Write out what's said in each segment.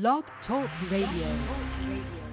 Blog Talk Radio.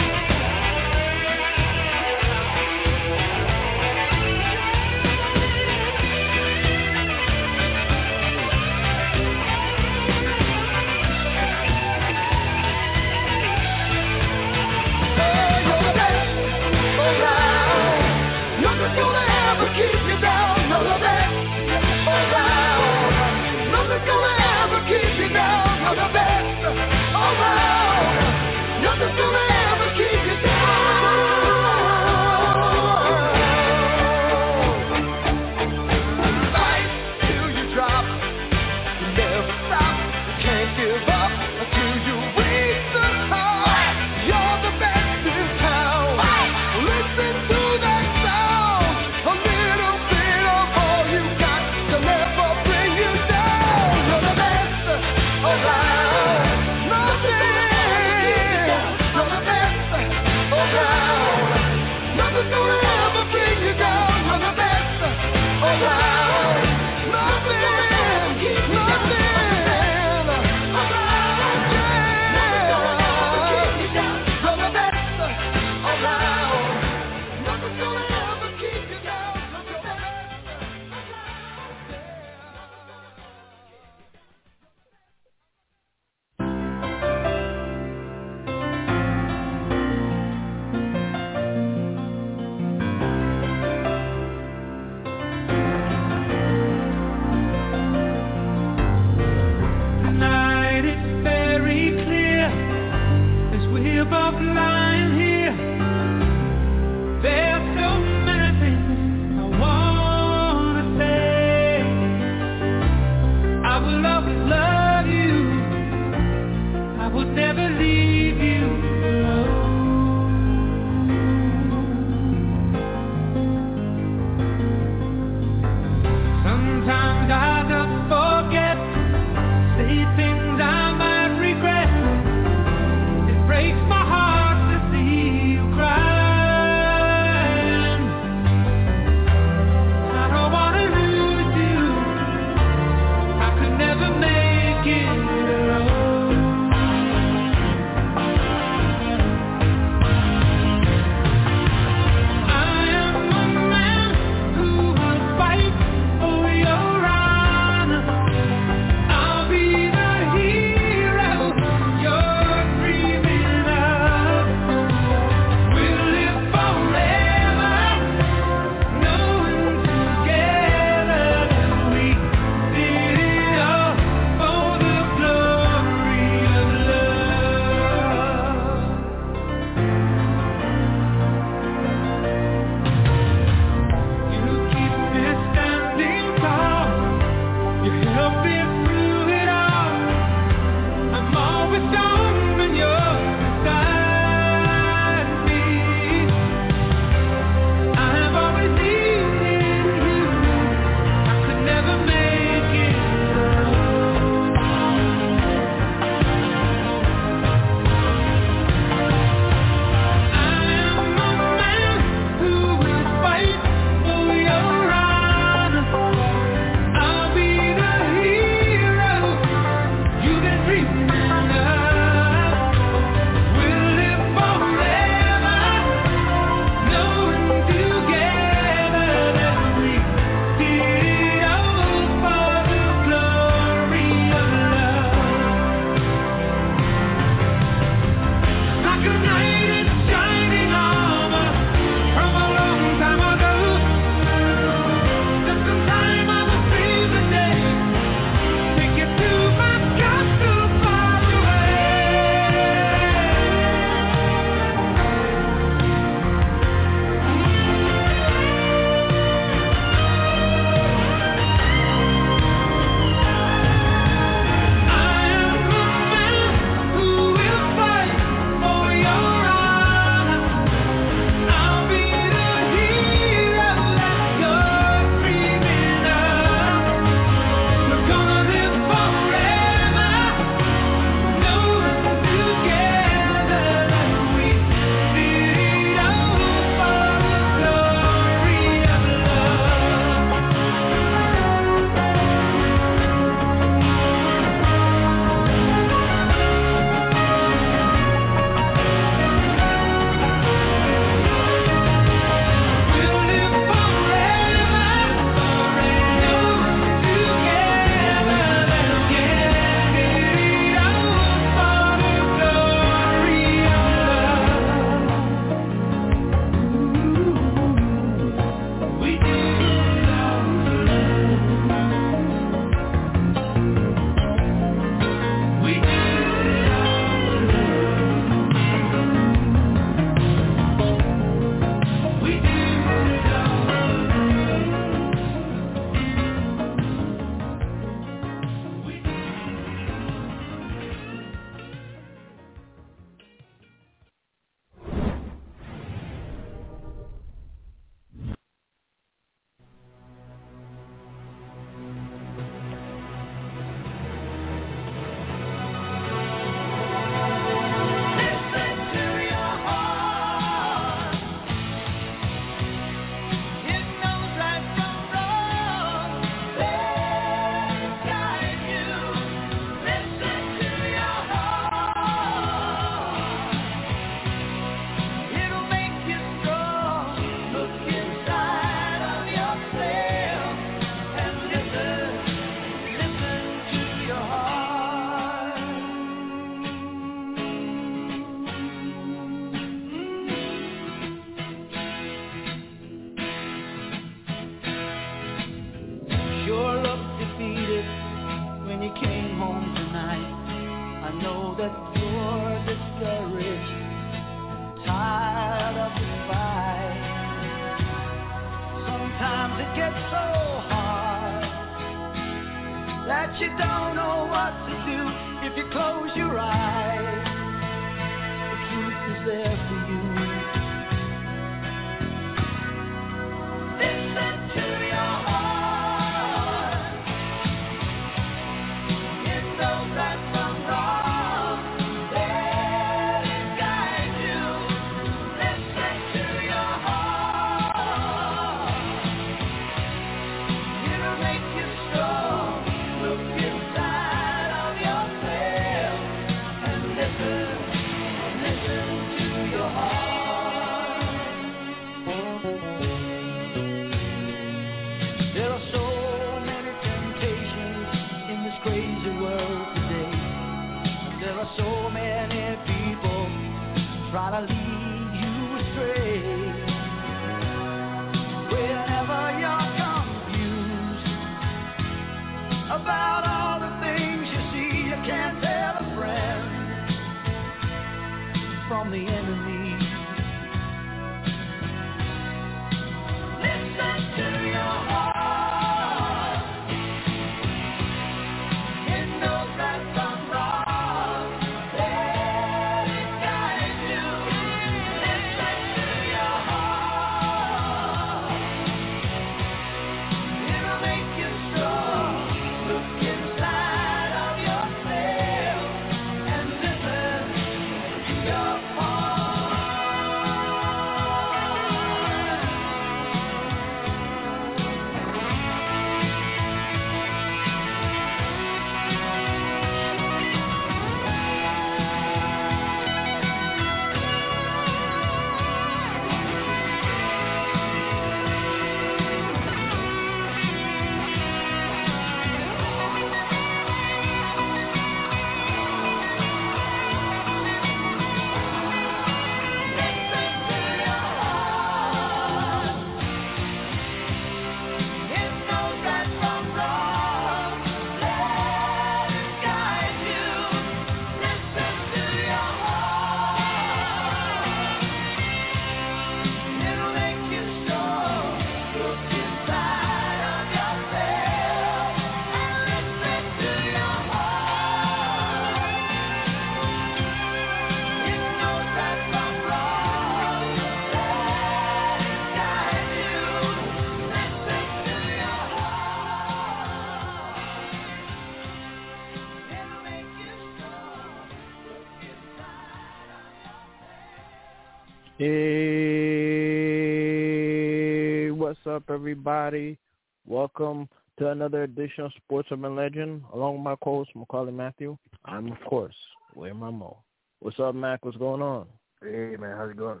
Everybody? Welcome to another edition of Sports Urban Legend. Along with my co-host, Maccorley Mathieu. I'm, of course, William Rameau. What's up, Mac? What's going on? Hey man, how's it going?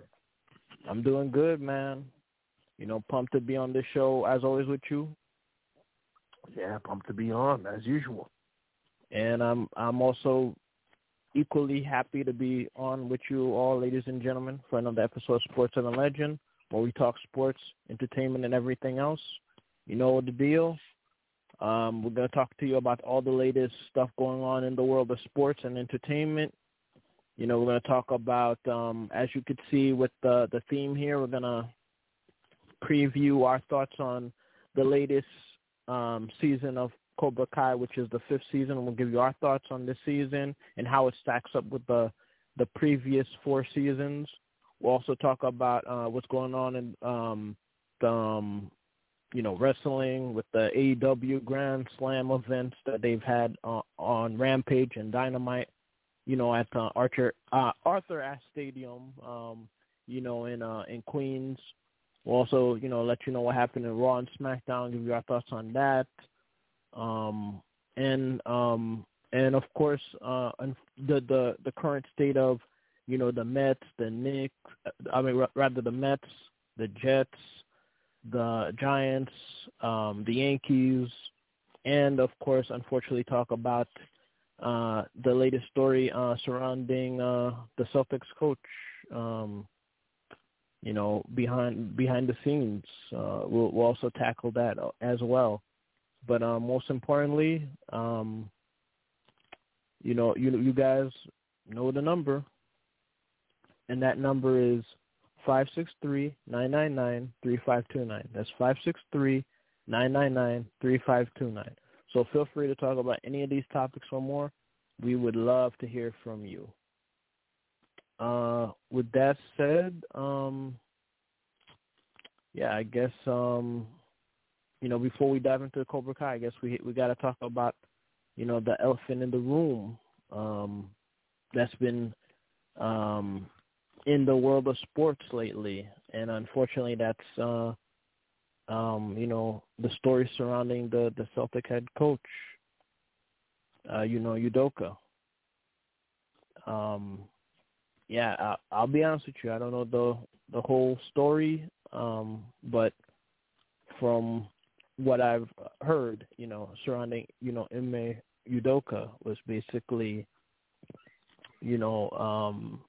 I'm doing good, man. You know, pumped to be on this show, as always, with you. Yeah, pumped to be on as usual. And I'm I'm also equally happy to be on with you all, ladies and gentlemen, for another episode of Sports Urban Legend, where we talk sports, entertainment, and everything else. You know the deal. Um, we're going to talk to you about all the latest stuff going on in the world of sports and entertainment. You know, we're going to talk about, um, as you could see with the the theme here, we're going to preview our thoughts on the latest um, season of Cobra Kai, which is the fifth season. We'll give you our thoughts on this season and how it stacks up with the the previous four seasons. We'll also talk about uh, what's going on in um, the um, you know wrestling with the AEW Grand Slam events that they've had uh, on Rampage and Dynamite. You know at the Archer uh, Arthur Ashe Stadium. Um, you know in uh, in Queens. We'll also you know let you know what happened in Raw and SmackDown. Give you our thoughts on that. Um, and um, and of course uh, the the the current state of you know the Mets, the Knicks. I mean rather the Mets, the Jets, the Giants, um, the Yankees, and of course, unfortunately, talk about uh, the latest story uh, surrounding uh, the Celtics coach. Um, you know, behind behind the scenes, uh, we'll, we'll also tackle that as well. But um, most importantly, um, you know, you you guys know the number, and that number is five six three nine nine nine three five two nine. That's five six three nine nine nine three five two nine. So feel free to talk about any of these topics or more. We would love to hear from you. Uh, with that said, um, yeah, I guess um, you know before we dive into the Cobra Kai, I guess we we got to talk about you know the elephant in the room um, that's been um, in the world of sports lately, and unfortunately, that's uh, um, you know the story surrounding the the Celtic head coach, uh, you know Udoka. Um, yeah, I, I'll be honest with you. I don't know the the whole story, um, but from what I've heard, you know, surrounding you know Ime Udoka was basically, you know, um,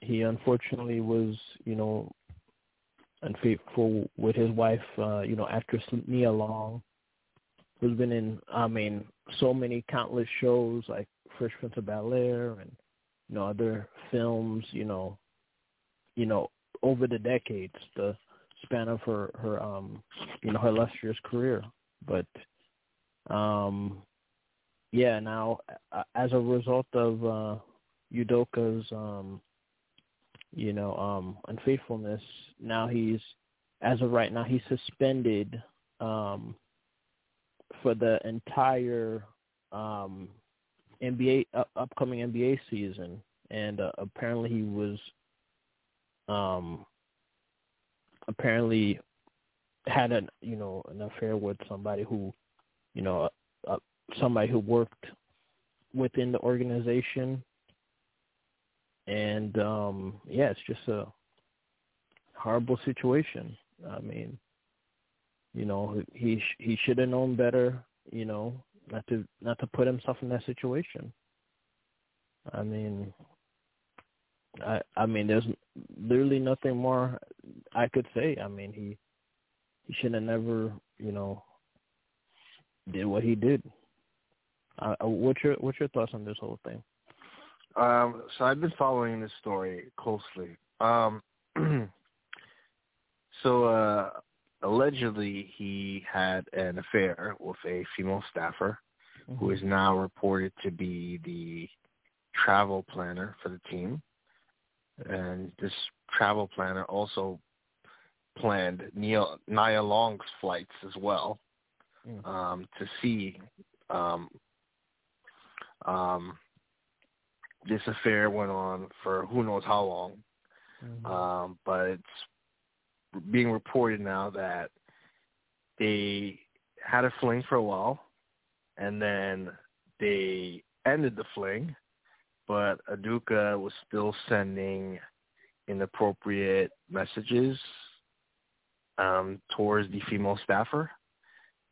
he unfortunately was you know unfaithful with his wife, uh, you know, actress Nia Long, who's been in, I mean, so many countless shows like Fresh Prince of Bel Air and you know other films, you know, you know over the decades, the span of her her um you know her illustrious career, but um yeah now as a result of uh Udoka's um you know um unfaithfulness. Now he's as of right now he's suspended um for the entire um NBA uh, upcoming NBA season, and uh, apparently he was um apparently had an you know an affair with somebody who you know uh, somebody who worked within the organization and um yeah it's just a horrible situation i mean you know he he should have known better you know not to not to put himself in that situation. I mean, I I mean, there's literally nothing more I could say. I mean, he he should have never, you know, did what he did. Uh, what's your what's your thoughts on this whole thing? Um, so I've been following this story closely. Um, so uh, allegedly he had an affair with a female staffer mm-hmm. who is now reported to be the travel planner for the team. And this travel planner also planned Nia, Nia Long's flights as well mm. um, to see um, um, this affair went on for who knows how long. Mm-hmm. Um, but it's being reported now that they had a fling for a while, and then they ended the fling, but Udoka was still sending inappropriate messages um, towards the female staffer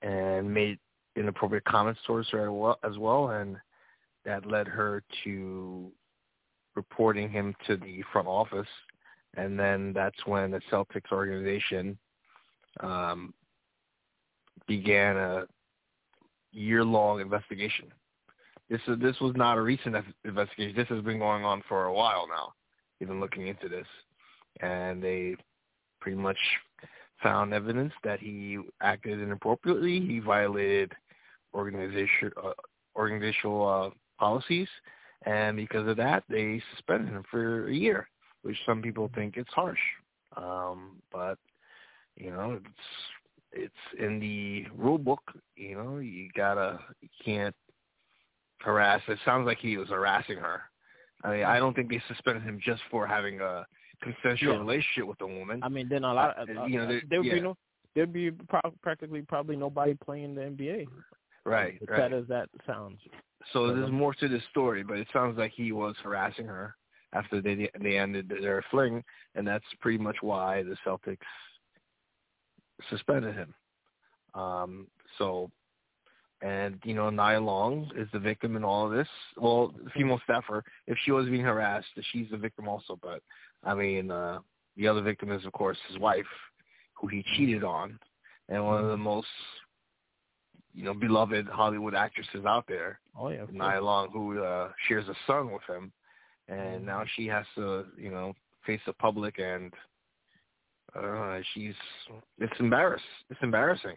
and made inappropriate comments towards her as well, and that led her to reporting him to the front office and then that's when the Celtics organization um, began a year-long investigation. This is this was not a recent investigation. This has been going on for a while now. Even looking into this, and they pretty much found evidence that he acted inappropriately. He violated organization uh, organizational uh, policies, and because of that, they suspended him for a year which some people think it's harsh. Um, but you know, it's it's in the rule book. You know, you gotta you can't harass. It sounds like he was harassing her. I mean, I don't think they suspended him just for having a consensual yeah. relationship with a woman. I mean, then a lot. Of, uh, you know, there, there'd yeah. be no, there'd be pro- practically probably nobody playing the NBA. Right. As right. sad as that sounds. So there's more to this story, but it sounds like he was harassing her after they they ended their fling, and that's pretty much why the Celtics suspended him. Um, so, and you know, Nia Long is the victim in all of this. Well, female staffer, if she was being harassed, she's the victim also. But I mean, uh, the other victim is of course his wife, who he cheated on, and one of the most you know beloved Hollywood actresses out there. Oh yeah, Nia Long, who uh, shares a son with him and now she has to, you know, face the public, and uh, she's it's embarrassed. It's embarrassing.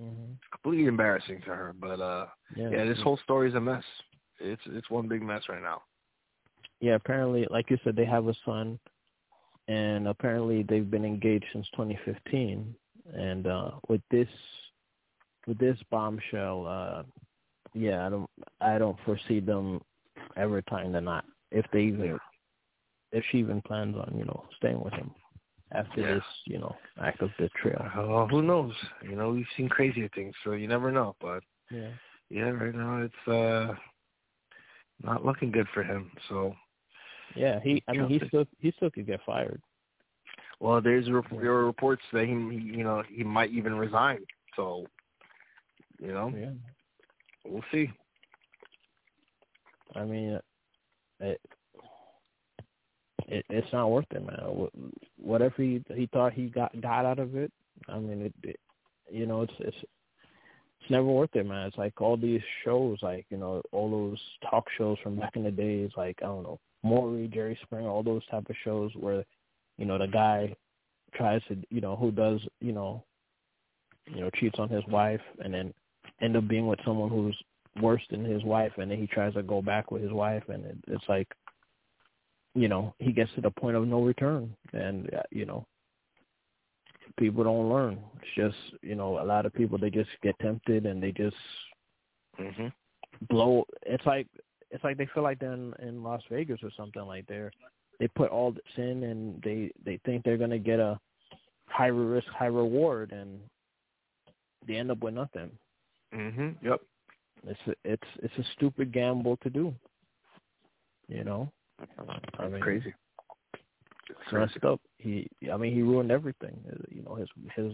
Mm-hmm. Completely embarrassing to her. But uh, Yeah. yeah, this whole story is a mess. It's it's one big mess right now. yeah, apparently, like you said, they have a son, and apparently they've been engaged since 2015. And uh, with this, with this bombshell, uh, yeah, I don't, I don't foresee them ever tying the knot if they even, if she even plans on, you know, staying with him after Yeah. this, you know, act of betrayal. Who knows? You know, we've seen crazier things, so you never know. But Yeah. yeah, right now it's uh not looking good for him. So Yeah, he. I mean, he still he still could get fired. Well, there's there are reports that he, he, you know, he might even resign. So, you know, Yeah. we'll see. I mean, it, it it's not worth it, man. Whatever he he thought he got got out of it, I mean, it, it you know, it's it's it's never worth it, man. It's like all these shows, like you know, all those talk shows from back in the days, like I don't know, Maury, Jerry Springer, all those type of shows where, you know, the guy tries to, you know, who does, you know, you know, cheats on his wife and then end up being with someone who's worse than his wife, and then he tries to go back with his wife, and it, it's like, you know, he gets to the point of no return, and uh, you know, people don't learn. It's just, you know, a lot of people they just get tempted and they just hmm blow. It's like it's like they feel like they're in, in Las Vegas or something like they're they put all this in and they they think they're gonna get a high risk high reward and they end up with nothing. Hmm Yep. It's a, it's it's a stupid gamble to do. You know, I mean, Crazy. It's messed up. He, I mean, he ruined everything. Uh, You know, his his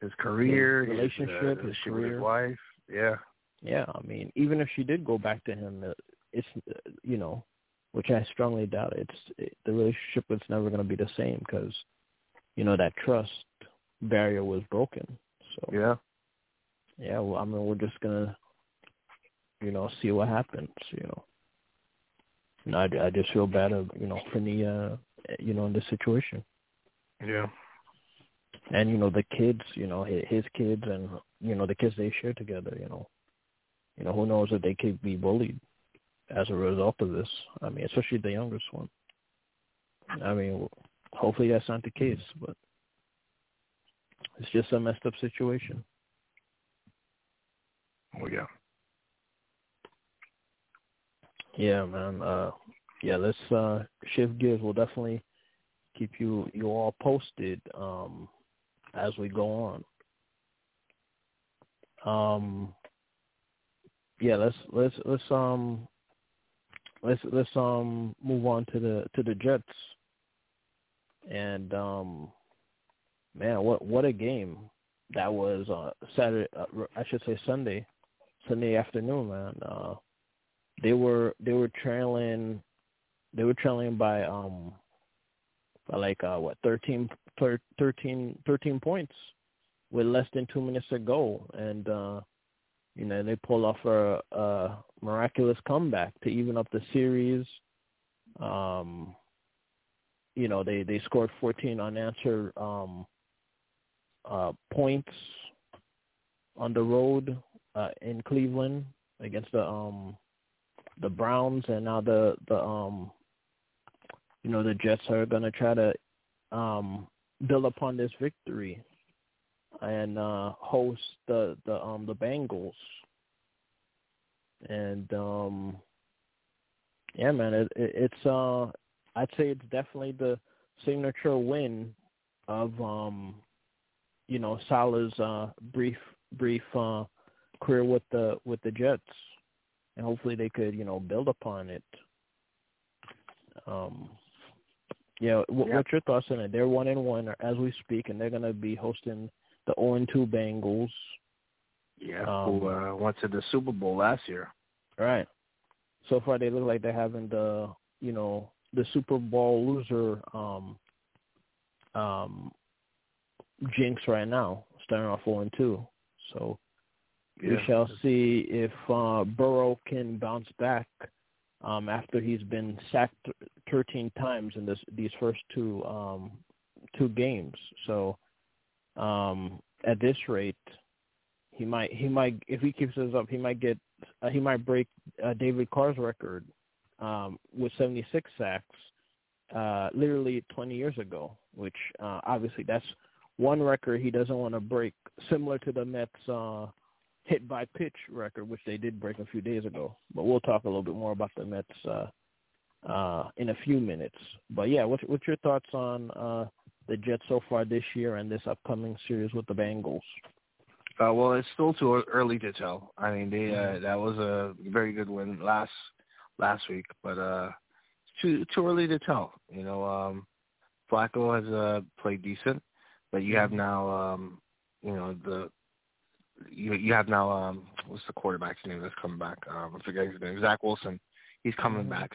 His career, His relationship, his, uh, his shit career. his wife. Yeah. yeah. I mean, even if she did go back to him, uh, it's uh, you know, which I strongly doubt. It's it, the relationship was never going to be the same because you know that trust barrier was broken. So Yeah. Yeah, well, I mean, we're just gonna, you know, see what happens. You know, and I, I just feel bad, of, you know, for Nia, uh, you know, in this situation, Yeah. and you know, the kids, you know, his, his kids, and you know, the kids they share together. You know, you know, who knows if they could be bullied as a result of this. I mean, especially the youngest one. I mean, hopefully that's not the case, but it's just a messed up situation. Oh yeah. Yeah, man. Uh, yeah, let's uh, shift gears. We'll definitely keep you you all posted um, as we go on. Um, yeah, let's let's let's um let's let's um move on to the to the Jets. And um, man, what what a game that was uh, Saturday. Uh, I should say Sunday, Sunday afternoon, man. Uh, they were they were trailing they were trailing by um by like uh what 13, 13, 13 points with less than two minutes to go and uh you know they pull off a, a miraculous comeback to even up the series um you know they they scored 14 unanswered um uh points on the road uh in Cleveland against the um the Browns and now the the um you know the Jets are going to try to um build upon this victory and uh host the the um the Bengals. And um yeah man it, it it's uh I'd say it's definitely the signature win of um you know Salah's uh brief brief uh career with the with the Jets and hopefully they could you know build upon it. Um, yeah, what, Yeah. what's your thoughts on it? They're one and one as we speak, and they're going to be hosting the zero and two Bengals. Yeah. Um, who uh, went to the Super Bowl last year? Right. So far, they look like they're having the you know the Super Bowl loser um, um, jinx right now, starting off zero and two. So we Yeah. shall see if uh, Burrow can bounce back um, after he's been sacked 13 times in this these first two um, two games. So um, at this rate, he might he might if he keeps this up, he might get uh, he might break uh, David Carr's record um, with 76 sacks uh, literally 20 years ago, which uh, obviously that's one record he doesn't want to break, similar to the Mets uh, hit by pitch record, which they did break a few days ago. But we'll talk a little bit more about the Mets uh, uh, in a few minutes. But yeah, what's, what's your thoughts on uh, the Jets so far this year and this upcoming series with the Bengals? Uh, well, it's still too early to tell. I mean, they uh, mm-hmm. that was a very good win last last week, but uh, it's too too early to tell. You know, um, Flacco has uh, played decent, but you have mm-hmm. now, um, you know, the you you have now um what's the quarterback's name that's coming back? Um, I forget his name. Zach Wilson. He's coming mm-hmm. back.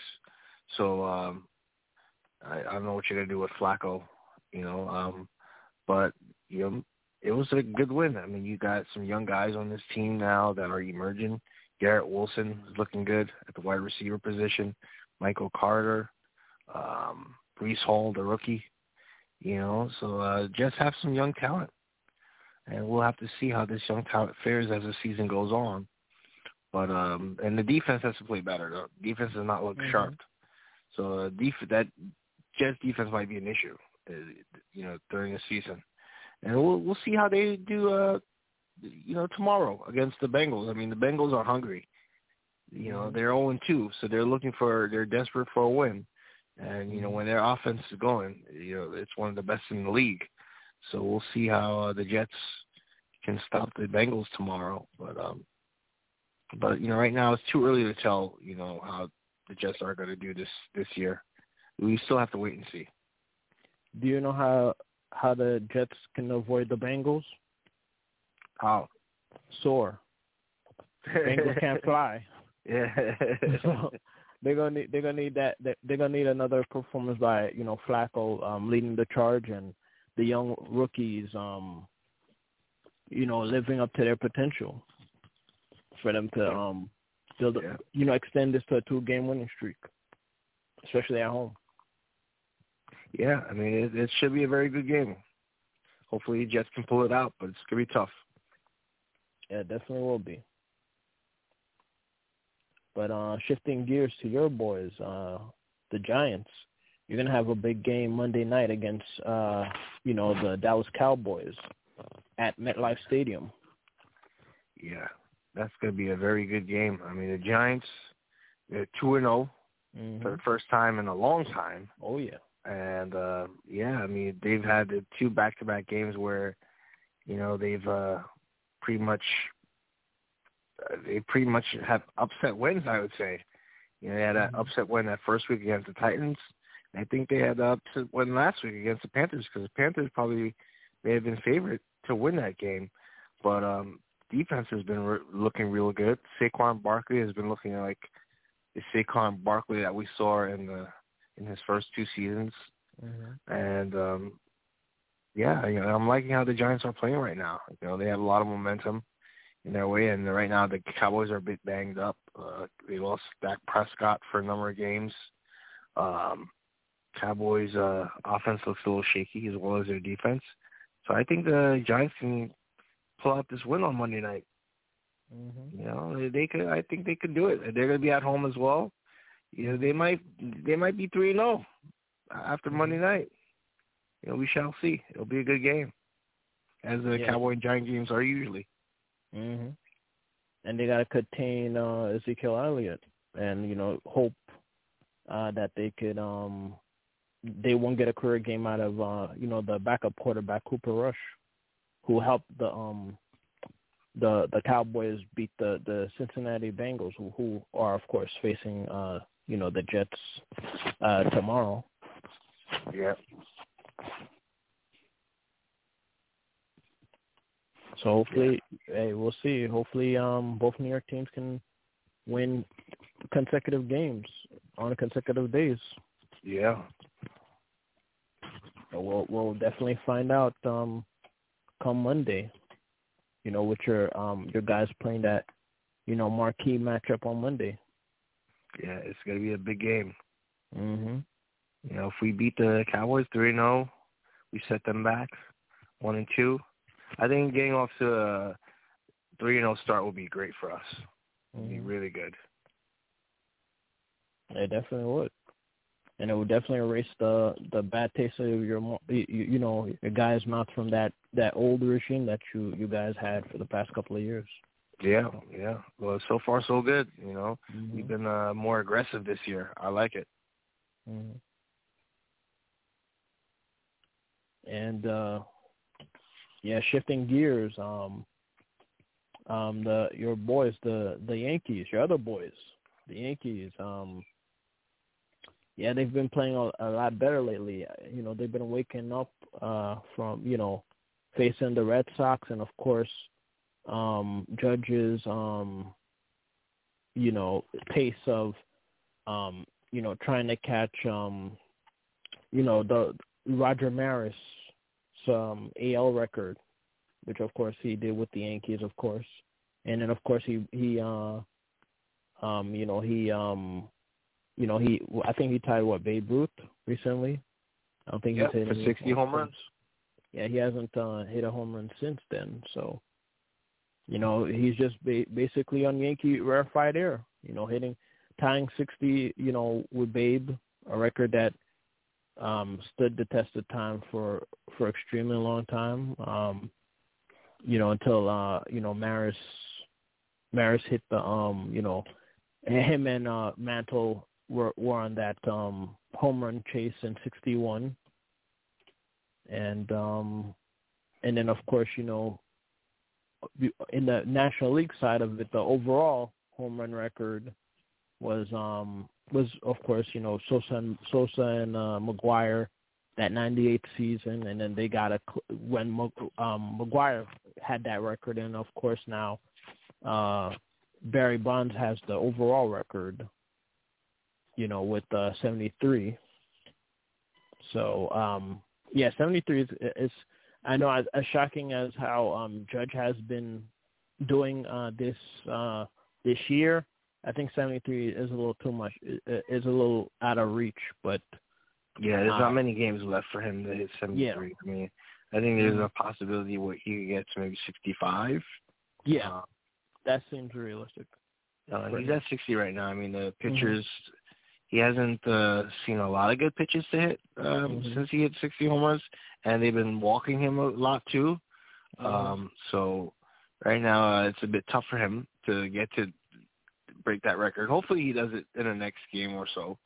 So um, I, I don't know what you're gonna do with Flacco. You know, um, but you know, it was a good win. I mean, you got some young guys on this team now that are emerging. Garrett Wilson is looking good at the wide receiver position. Michael Carter, um, Breece Hall, the rookie. You know, so uh, Jets have some young talent and we'll have to see how this young talent fares as the season goes on. But um, and the defense has to play better. The defense does not look mm-hmm. sharp. So uh, def- that Jets defense might be an issue, uh, you know, during the season, and we'll we'll see how they do. Uh, you know, tomorrow against the Bengals. I mean, the Bengals are hungry. You know, mm-hmm. they're 0 and 2, so they're looking for, they're desperate for a win. And you know, mm-hmm. when their offense is going, you know, it's one of the best in the league. So we'll see how uh, the Jets can stop the Bengals tomorrow. But um, but you know, right now it's too early to tell. You know how the Jets are going to do this this year. We still have to wait and see. Do you know how how the Jets can avoid the Bengals? How? Soar. Bengals can't fly. Yeah. so they're gonna need they're gonna need that they're gonna need another performance by you know Flacco um, leading the charge and the young rookies, um, you know, living up to their potential for them to um build, yeah. you know, extend this to a two-game winning streak, especially at home. Yeah, I mean, it, it should be a very good game. Hopefully, Jets can pull it out, but it's gonna be tough. Yeah, it definitely will be. But uh shifting gears to your boys, uh the Giants you're gonna have a big game Monday night against uh, you know the Dallas Cowboys at MetLife Stadium. Yeah, that's gonna be a very good game. I mean, the Giants they're two and zero oh mm-hmm. for the first time in a long time. Oh yeah, and uh yeah, I mean they've had the two back-to-back games where you know they've uh pretty much uh, they pretty much have upset wins. I would say. You know, they had an mm-hmm. upset win that first week against the Titans, I think they had up to win last week against the Panthers because the Panthers probably may have been favorite to win that game, but um defense has been re- looking real good. Saquon Barkley has been looking like the Saquon Barkley that we saw in the in his first two seasons, mm-hmm. and um yeah, you know, I'm liking how the Giants are playing right now. You know, they have a lot of momentum in their way, and right now the Cowboys are a bit banged up. Uh, they lost Dak Prescott for a number of games. Um, Cowboys' uh, offense looks a little shaky as well as their defense. So I think the Giants can pull out this win on Monday night. Mm-hmm. You know, they could. I think they could do it. They're going to be at home as well. You know, they might. They might be three and zero oh after mm-hmm. Monday night. You know, we shall see. It'll be a good game, as the yeah. Cowboy and Giant games are usually. Mhm. And they got to contain uh, Ezekiel Elliott, and you know, hope uh, that they could um they won't get a career game out of uh, you know the backup quarterback Cooper Rush, who helped the um the the Cowboys beat the the Cincinnati Bengals, who who are of course facing uh you know the Jets uh tomorrow. Yeah. So hopefully, yeah. hey, we'll see. Hopefully, um, both New York teams can win consecutive games on consecutive days. Yeah, we'll we'll definitely find out um come Monday. You know, with your um your guys playing that, you know, marquee matchup on Monday. yeah, it's gonna be a big game. Mhm. You know, if we beat the Cowboys three and zero, we set them back one and two. I think getting off to a three and zero start will be great for us. It'll be Mhm. really good. It definitely would, and it will definitely erase the the bad taste of your mo- you, you know your guys' mouth from that that old regime that you you guys had for the past couple of years. Yeah, yeah. Well, so far so good. You know, Mhm. we've been uh, more aggressive this year. I like it. Mhm. And uh yeah, shifting gears, um um the your boys, the the Yankees, your other boys, the Yankees, um yeah, they've been playing a, a lot better lately. You know, they've been waking up uh from, you know, facing the Red Sox and of course um Judge's um you know, pace of um, you know, trying to catch um you know, the Roger Maris um AL record, which of course he did with the Yankees of course. And then of course he he uh um you know, he um you know, he I think he tied what Babe Ruth recently. I don't think Yeah, he's hit for 60 home runs. Yeah, he hasn't uh, hit a home run since then. So, you know, he's just ba- basically on Yankee rarefied air. You know, hitting, tying 60. You know, with Babe, a record that um stood the test of time for for extremely long time. Um, you know, until uh, you know Maris Maris hit the um, you know, him and uh Mantle were were on that um home run chase in 61 and um and then of course you know in the National League side of it the overall home run record was um was of course you know Sosa and Sosa and uh, McGwire that 98 season. And then they got a when um McGwire had that record. And of course now uh Barry Bonds has the overall record you know with uh 73 so um yeah 73 is is I know as, as shocking as how um Judge has been doing uh this uh this year I think 73 is a little too much is a little out of reach but Yeah, there's Uh, not many games left for him to hit 73. Yeah. I mean, I think there's Mhm. a possibility where he could get to maybe 65. yeah Uh, that seems realistic Uh, he's at 60 right now. I mean, the pitchers, he hasn't uh, seen a lot of good pitches to hit um, Mhm. since he hit 60 home runs, and they've been walking him a lot too. Mhm. Um, so right now, uh, it's a bit tough for him to get to break that record. Hopefully, he does it in the next game or so,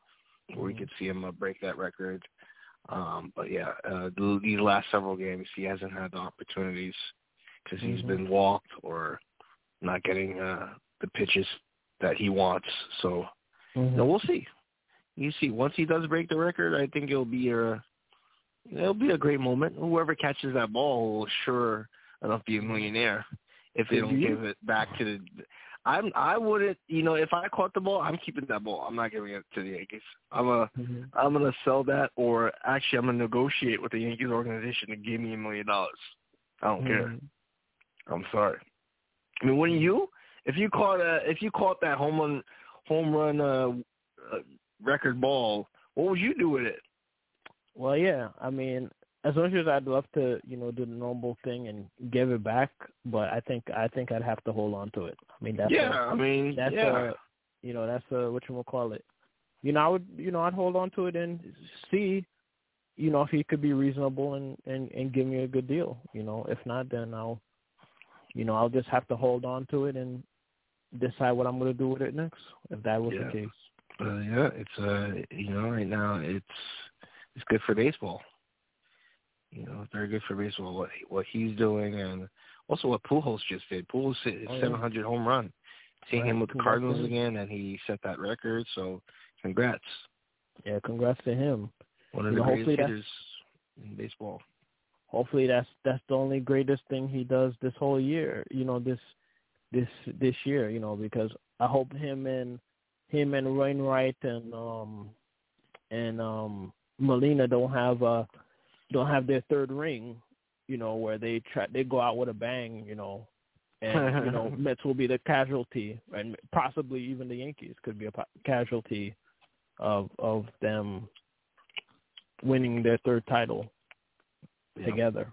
where we Mhm. could see him uh, break that record. Um, but yeah, uh, the, these last several games, he hasn't had the opportunities because he's Mhm. been walked or not getting uh, the pitches that he wants. So Mhm. no, we'll see. You see, once he does break the record, I think it'll be a it'll be a great moment. Whoever catches that ball will sure enough be a millionaire if they don't give it back to the. I'm I wouldn't you know if I caught the ball I'm keeping that ball I'm not giving it to the Yankees I'm a Mhm. I'm gonna sell that or actually I'm gonna negotiate with the Yankees organization to give me a million dollars I don't care Mhm. I'm sorry. I mean, wouldn't you? If you caught a, if you caught that home run, home run uh, uh, record ball, what would you do with it? Well, yeah. I mean, as much as I'd love to, you know, do the normal thing and give it back, but I think I think I'd have to hold on to it. I mean, that's yeah, a, I mean, that's yeah, a, you know, that's a what you would call it. You know, I would, you know, I'd hold on to it and see, you know, if he could be reasonable and and and give me a good deal. You know, if not, then I'll, you know, I'll just have to hold on to it and decide what I'm going to do with it next. If that was Yeah. the case. Uh, yeah. It's uh, you know, right now it's it's good for baseball. You know, it's very good for baseball. What what he's doing and also what Pujols just did. Pujols hit his Oh, yeah. 700 home run. Seeing Right. him with the Congrats Cardinals again, and he set that record. So, congrats. Yeah, congrats to him. One of You the know, greatest hitters in baseball. hopefully that's that's the only greatest thing he does this whole year you know this this this year you know because i hope him and him and Wainwright and um and um Molina don't have uh don't have their third ring you know where they try they go out with a bang you know and you know Mets will be the casualty, and possibly even the Yankees could be a casualty of of them winning their third title yeah. together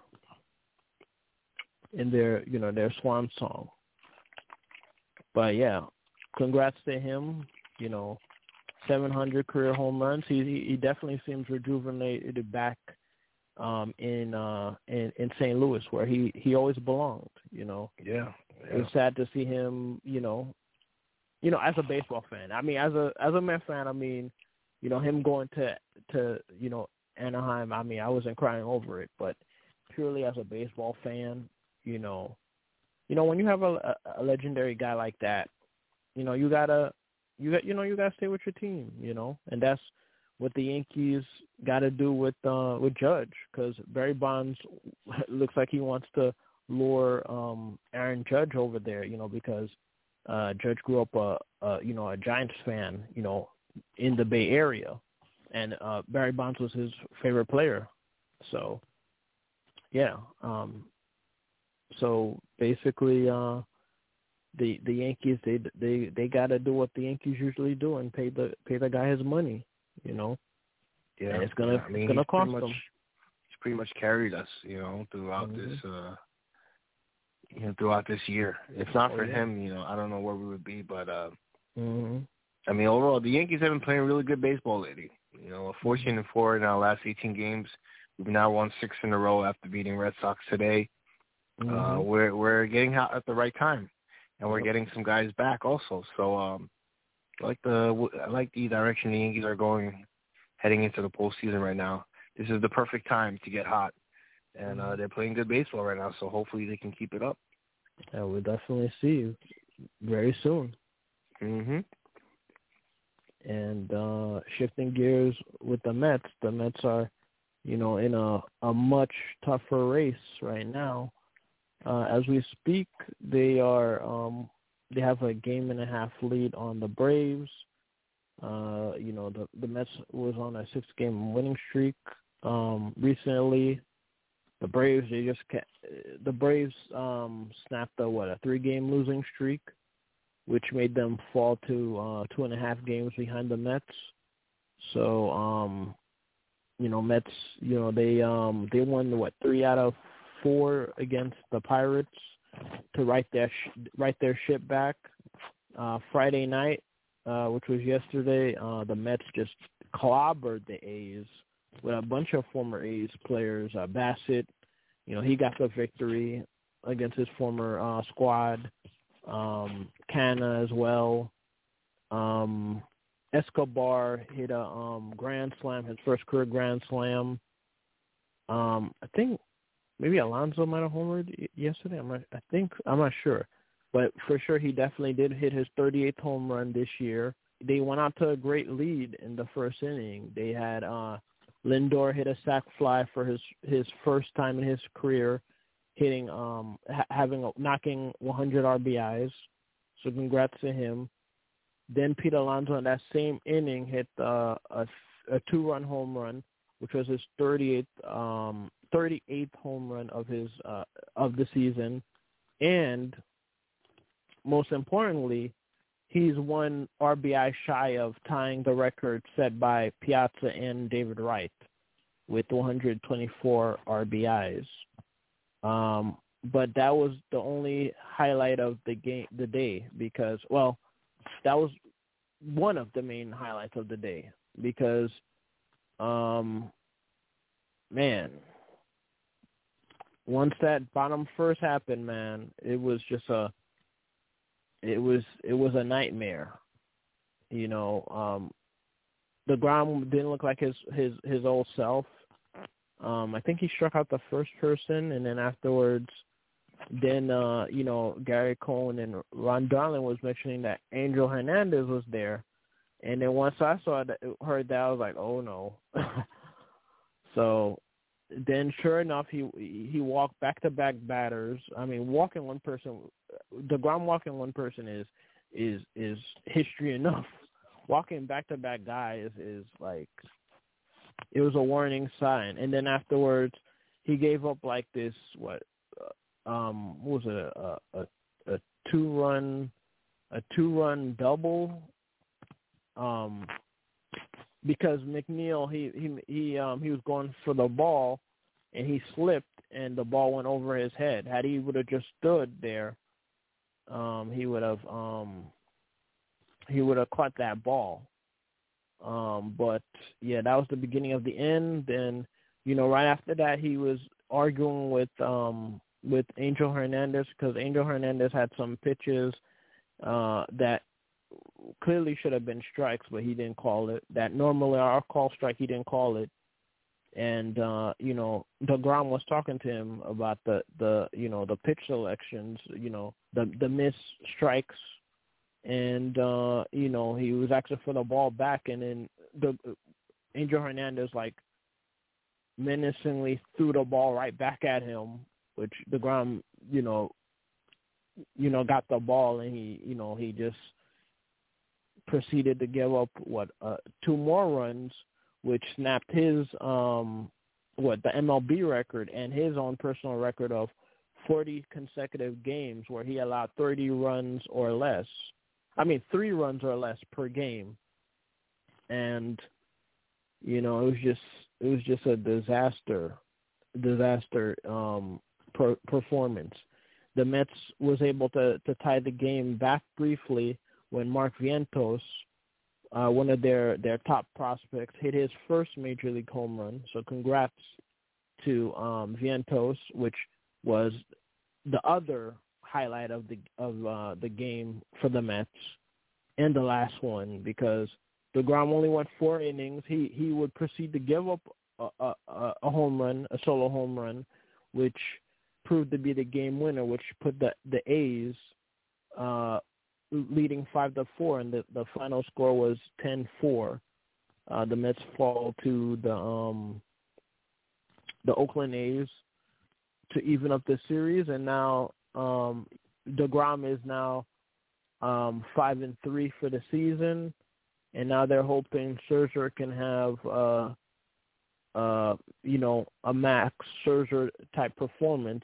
in their you know their swan song. But yeah, congrats to him. You know, 700 career home runs. He he definitely seems rejuvenated back um in uh in in St. Louis where he he always belonged, you know. Yeah. yeah. It's sad to see him, you know, you know, as a baseball fan. I mean, as a as a Met fan, I mean, you know, him going to to, you know, Anaheim, I mean, I wasn't crying over it, but purely as a baseball fan, you know, you know, when you have a, a legendary guy like that, you know, you gotta, you got, you know, you gotta stay with your team, you know, and that's what the Yankees got to do with uh with Judge because Barry Bonds looks like he wants to lure um Aaron Judge over there, you know, because uh Judge grew up a, a you know a Giants fan, you know, in the Bay Area, and uh Barry Bonds was his favorite player, so yeah, um so basically, uh, the the Yankees they they they got to do what the Yankees usually do and pay the pay the guy his money. You know. Yeah, and it's gonna yeah, I mean, it's gonna cost much, them. He's pretty much carried us, you know, throughout mm-hmm. this. uh you know, throughout this year. If not oh, for yeah. him, you know, I don't know where we would be. But uh, mm-hmm. I mean, overall, the Yankees have been playing really good baseball lately. You know, 14 and four in our last 18 games. We've now won six in a row after beating Red Sox today. Uh, Mm-hmm. Uh, we're we're getting out at the right time, and we're getting some guys back also. So um, I like the I like the direction the Yankees are going, heading into the postseason right now. This is the perfect time to get hot, and uh, they're playing good baseball right now. So hopefully they can keep it up. Yeah, we'll definitely see you very soon. Mhm. And uh shifting gears with the Mets, the Mets are, you know, in a a much tougher race right now. Uh as we speak, they are um they have a game and a half lead on the Braves. Uh, you know, the the Mets was on a six game winning streak um recently. The Braves they just ca- the Braves um snapped a what, a three game losing streak which made them fall to uh two and a half games behind the Mets. So um you know, Mets, you know, they um they won what three out of four against the Pirates to right their sh- their ship back. Uh Friday night, uh which was yesterday, uh the Mets just clobbered the A's with a bunch of former A's players. Uh Bassitt, you know, he got the victory against his former uh squad um Canha as well. Um Escobar hit a um grand slam, his first career grand slam. Um I think maybe Alonso might have homered yesterday. I'm not, I think I'm not sure. But for sure he definitely did hit his 38th home run this year. They went out to a great lead in the first inning. They had uh Lindor hit a sac fly for his his first time in his career hitting um ha- having a, knocking 100 RBIs. So congrats to him. Then Pete Alonso in that same inning hit uh, a a two-run home run, which was his 38th um 38th home run of his uh of the season, and most importantly, he's one RBI shy of tying the record set by Piazza and David Wright with 124 RBIs. Um, but that was the only highlight of the game, the day, because well, that was one of the main highlights of the day because, um, man, once that bottom first happened, man, it was just a, it was it was a nightmare. You know, um, Degrom didn't look like his his his old self. Um, I think he struck out the first person, and then afterwards, then uh, you know Gary Cohen and Ron Darling was mentioning that Angel Hernandez was there, and then once I saw that, heard that, I was like, oh no. so then, sure enough, he he walked back to back batters. I mean, walking one person, Degrom walking one person is is is history enough. Walking back to back guys is like it was a warning sign. And then afterwards, he gave up like this what uh, um what was it a a, a two run a two run double. Um, because McNeil he he he um he was going for the ball and he slipped and the ball went over his head. Had he would have just stood there, um, he would have um he would have caught that ball. Um, but yeah, that was the beginning of the end. Then, you know, right after that, he was arguing with um with Angel Hernandez because Angel Hernandez had some pitches uh that clearly should have been strikes, but he didn't call it. That normally our call strike, he didn't call it. And uh, you know, Degrom was talking to him about the the you know the pitch selections, you know the the missed strikes and uh, you know he was asking for the ball back, and then the Angel Hernandez like menacingly threw the ball right back at him, which Degrom, you know, you know, got the ball, and he, you know, he just proceeded to give up what uh, two more runs, which snapped his um what the MLB record and his own personal record of 40 consecutive games where he allowed 30 runs or less. I mean, three runs or less per game, and you know it was just it was just a disaster, disaster um, per- performance. The Mets was able to to tie the game back briefly when Mark Vientos, uh, one of their their top prospects, hit his first major league home run. So congrats to um, Vientos, which was the other highlight of the of uh, the game for the Mets and the last one because Degrom only went four innings. He he would proceed to give up a, a, a home run, a solo home run, which proved to be the game winner, which put the the A's uh, leading five to four, and the the final score was ten four. Uh, the Mets fall to the um the Oakland A's to even up the series, and now um, Degrom is now um, five and three for the season, and now they're hoping Scherzer can have uh, uh, you know a max Scherzer type performance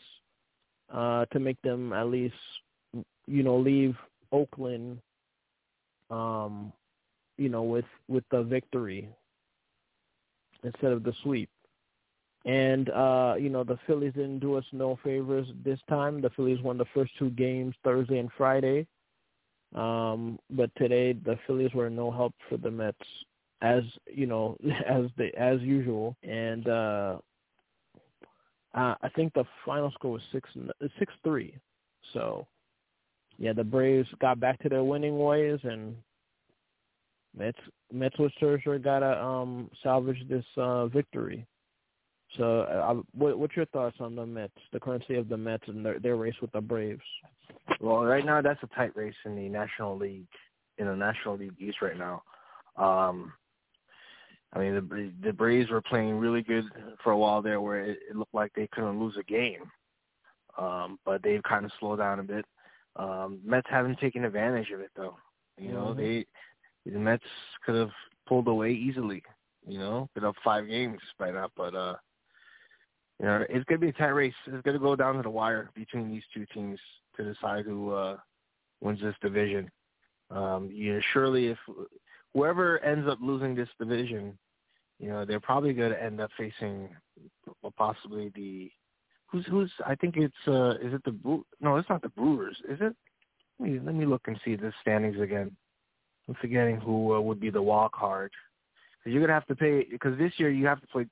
uh, to make them at least you know leave Oakland um, you know with with the victory instead of the sweep. And uh, you know, the Phillies didn't do us no favors this time. The Phillies won the first two games Thursday and Friday. Um, but today the Phillies were no help for the Mets as you know, as they as usual. And uh uh, I think the final score was six six three. So yeah, the Braves got back to their winning ways and Mets Mets with Scherzer gotta um salvage this uh victory. So, uh, what, what's your thoughts on the Mets, the currency of the Mets and their, their race with the Braves? Well, right now that's a tight race in the National League, in the National League East right now. Um, I mean, the the Braves were playing really good for a while there, where it, it looked like they couldn't lose a game, um, but they've kind of slowed down a bit. Um, Mets haven't taken advantage of it though. You know, mm-hmm. they the Mets could have pulled away easily. You know, been up five games by now, but uh, you know, it's going to be a tight race. It's going to go down to the wire between these two teams to decide who uh, wins this division. Um, you know, surely if whoever ends up losing this division, you know, they're probably going to end up facing possibly the who's who's. I think it's uh, is it the no, it's not the Brewers, is it? Let me let me look and see the standings again. I'm forgetting who uh, would be the wild card. Because you're gonna have to pay because this year you have to play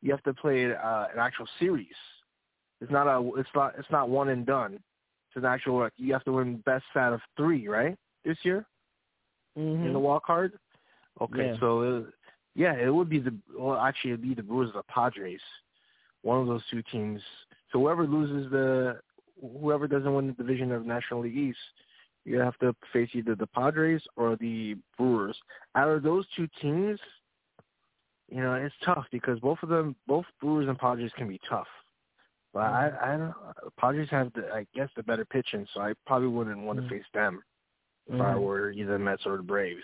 you have to play uh, an actual series. It's not a it's not it's not one and done. It's an actual like, you have to win best out of three, right? This year mm-hmm. in the wild card. Okay, yeah. so uh, yeah, it would be the well actually it'd be the Brewers or the Padres, one of those two teams. So whoever loses the whoever doesn't win the division of National League East, you have to face either the Padres or the Brewers. Out of those two teams, you know, it's tough because both of them, both Brewers and Padres can be tough. But I, mm-hmm. I don't. Padres have the, I guess, the better pitching, so I probably wouldn't want to mm. face them if mm. I were either the Mets or the Braves.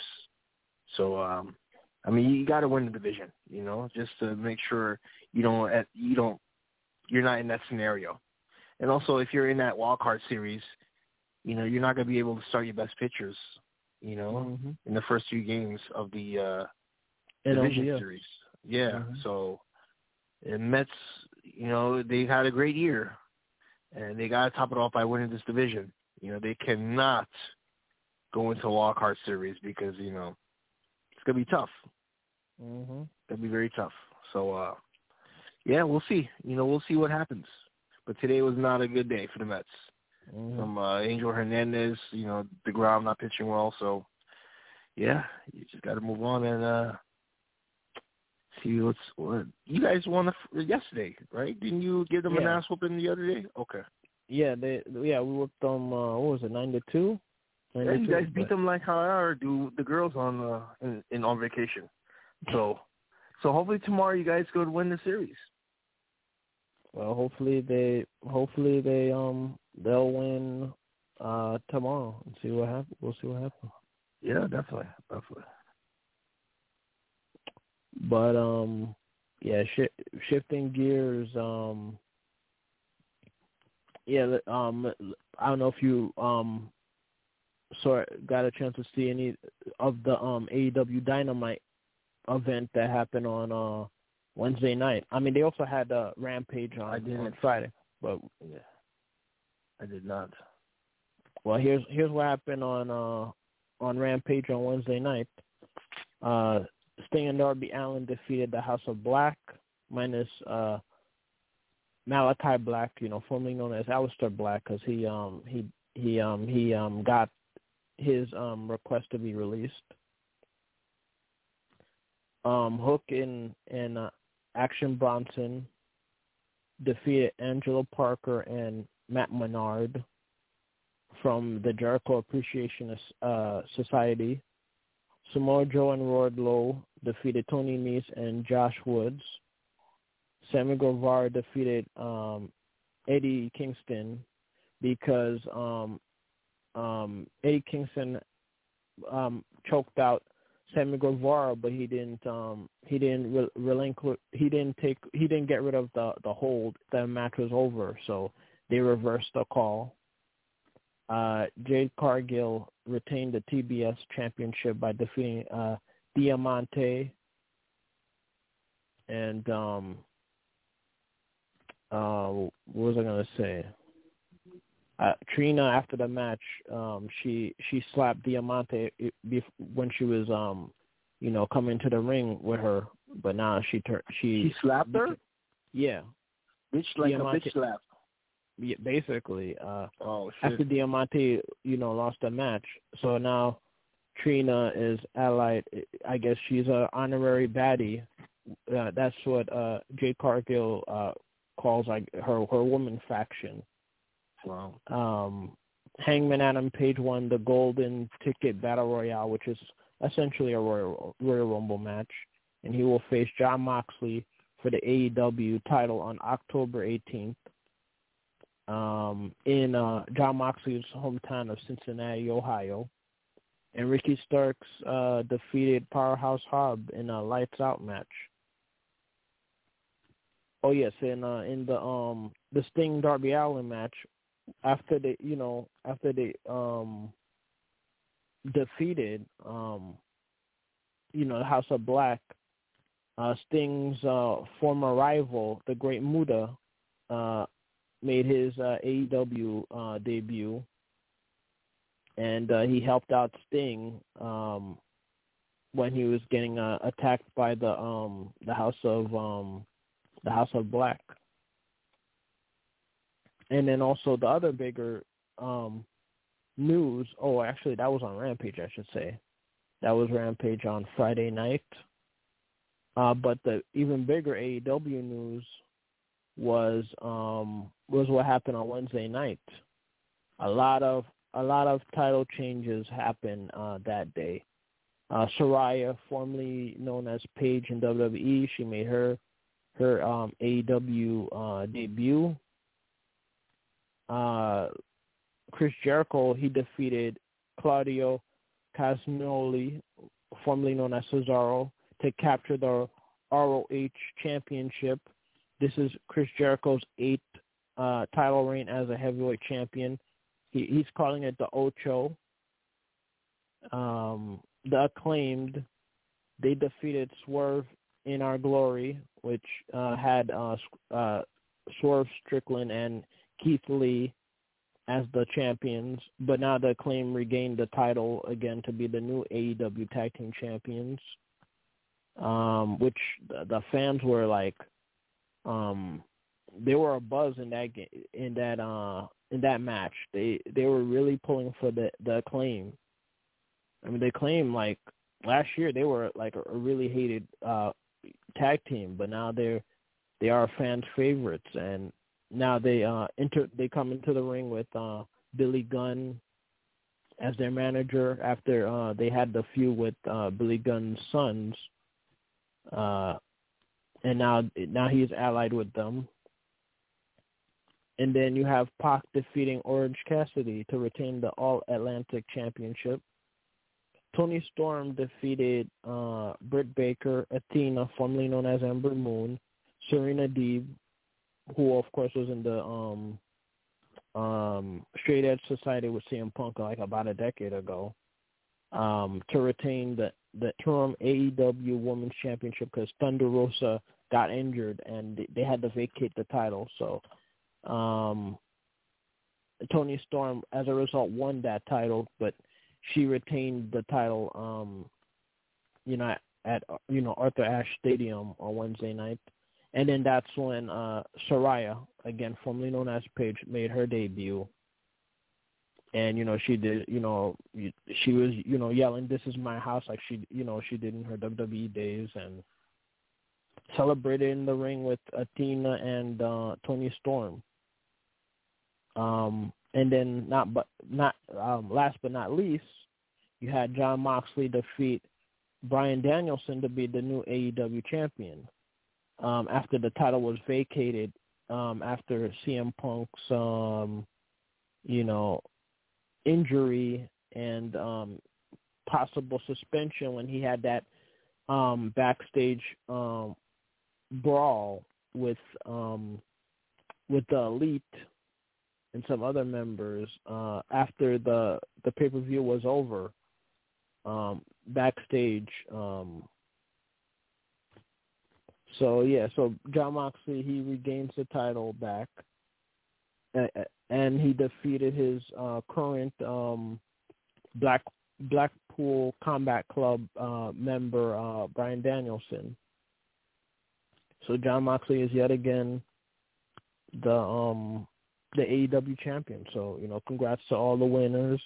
So, um, I mean, you got to win the division, you know, just to make sure you don't, you don't, you're not in that scenario. And also, if you're in that wild card series, you know, you're not going to be able to start your best pitchers, you know, mm-hmm. in the first few games of the uh, division series. Yeah. Mhm. So, and Mets, you know, they had a great year, and they got to top it off by winning this division. You know, they cannot go into a wild card series because you know it's gonna be tough. Mm-hmm. Gonna be very tough. So, uh yeah, we'll see. You know, we'll see what happens. But today was not a good day for the Mets. Mm-hmm. From uh, Angel Hernandez, you know, Degrom not pitching well. So, yeah, you just got to move on and uh see what's what. You guys won the, yesterday, right? Didn't you give them an ass whooping the other day? Okay. Yeah, they yeah we whooped them. Uh, what was it, nine to two? Nine Yeah, to you two, guys beat them like how I do the girls on uh, in, in on vacation. So, so hopefully tomorrow you guys go to win the series. Well, hopefully they hopefully they um they'll win uh tomorrow and see what happens. We'll see what happens. Yeah, definitely, definitely. But um yeah, shi- shifting gears um yeah, um I don't know if you um saw got a chance to see any of the um AEW Dynamite event that happened on uh Wednesday night. I mean, they also had uh, Rampage on, I didn't. on Friday, but Yeah, I did not. Well, here's here's what happened on uh on Rampage on Wednesday night. Uh Sting and Darby Allin defeated the House of Black minus uh Malachi Black, you know, formerly known as Aleister Black, because he um he he um he um got his um request to be released. Um Hook and and uh, Action Bronson defeated Angelo Parker and Matt Menard from the Jericho Appreciation uh, Society. Samoa Joe and Wardlow defeated Tony Nese and Josh Woods. Sammy Guevara defeated um, Eddie Kingston because um, um, Eddie Kingston um, choked out Sammy Guevara, but he didn't um, he didn't re- relinquish he didn't take he didn't get rid of the the hold. The match was over, so they reversed the call. Uh, Jade Cargill retained the TBS championship by defeating uh, Diamante. And um, uh, what was I gonna say? Uh, Trina, after the match, um, she she slapped Diamante bef- when she was, um, you know, coming to the ring with her. But now she tur- she She slapped her. yeah, Bitch, like Diamante- a bitch slap. yeah basically. Uh, Oh shit. after Diamante, you know, lost the match. So now Trina is allied. I guess she's a honorary baddie. Uh, that's what uh, Jade Cargill uh, calls like her her woman faction. Wow. Um, Hangman Adam Page won the Golden Ticket Battle Royale, which is essentially a Royal, Royal Rumble match, and he will face Jon Moxley for the AEW title on October 18th um, in uh, Jon Moxley's hometown of Cincinnati, Ohio. And Ricky Starks uh, defeated Powerhouse Hobb in a lights out match. Oh yes, and uh, in the um the Sting Darby Allin match, after they you know after they um defeated um you know the House of Black, uh, Sting's uh, former rival, the Great Muta, uh, made his uh, AEW uh, debut, and uh, he helped out Sting um, when he was getting attacked by the um, the House of um, the House of Black. And then also the other bigger um, news. Oh, actually, that was on Rampage, I should say. That was Rampage on Friday night. Uh, but the even bigger AEW news was um, was what happened on Wednesday night. A lot of a lot of title changes happened uh, that day. Uh, Saraya, formerly known as Paige in WWE, she made her her um, AEW uh, debut. Uh, Chris Jericho, he defeated Claudio Castagnoli, formerly known as Cesaro, to capture the ROH championship. This is Chris Jericho's eighth uh, title reign as a heavyweight champion. he, he's calling it the Ocho. Um, the acclaimed, they defeated Swerve in Our Glory, which uh, had uh, uh, Swerve Strickland and Keith Lee as the champions, but now the Acclaim regained the title again to be the new AEW Tag Team Champions, um, which the, the fans were like, um, they were a buzz in that in that uh in that match. They they were really pulling for the the Acclaim. I mean, they claim like last year they were like a, a really hated uh tag team, but now they're they are fans' favorites, and now they uh enter they come into the ring with uh Billy Gunn as their manager after uh they had the feud with uh Billy Gunn's sons. Uh and now now he's allied with them. And then you have Pac defeating Orange Cassidy to retain the All Atlantic Championship. Toni Storm defeated uh, Britt Baker, Athena, formerly known as Ember Moon, Serena Deeb, who of course was in the um, um, Straight Edge Society with CM Punk like about a decade ago, um, to retain the the interim AEW Women's Championship because Thunder Rosa got injured and they had to vacate the title. So um, Toni Storm, as a result, won that title, but she retained the title, um, you know, at you know Arthur Ashe Stadium on Wednesday night, and then that's when uh, Saraya, again formerly known as Paige, made her debut. And you know she did, you know, she was, you know, yelling, "This is my house," like she, you know, she did in her WWE days, and celebrated in the ring with Athena and uh, Toni Storm. Um, and then not but not um, last but not least, you had Jon Moxley defeat Bryan Danielson to be the new AEW champion. Um, after the title was vacated um, after CM Punk's um, you know injury and um, possible suspension when he had that um, backstage um, brawl with um, with the elite and some other members uh, after the the pay per view was over um, backstage. Um, so yeah, so Jon Moxley he regains the title back, and he defeated his uh, current um, Black Blackpool Combat Club uh, member uh, Bryan Danielson. So Jon Moxley is yet again the um the AEW champion. So, you know, congrats to all the winners.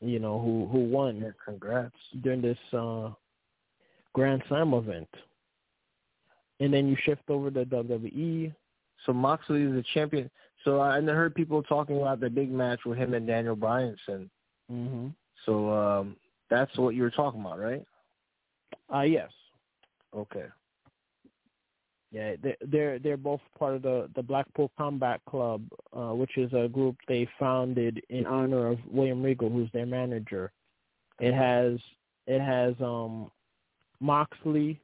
You know, who who won. Yeah, congrats. During this uh Grand Slam event. And then you shift over to WWE. So Moxley is the champion. So I heard people talking about the big match with him and Daniel Bryanson. Mhm. So um that's what you were talking about, right? Uh yes. Okay. Yeah, they're they're both part of the the Blackpool Combat Club, uh, which is a group they founded in honor of William Regal, who's their manager. It has it has um Moxley,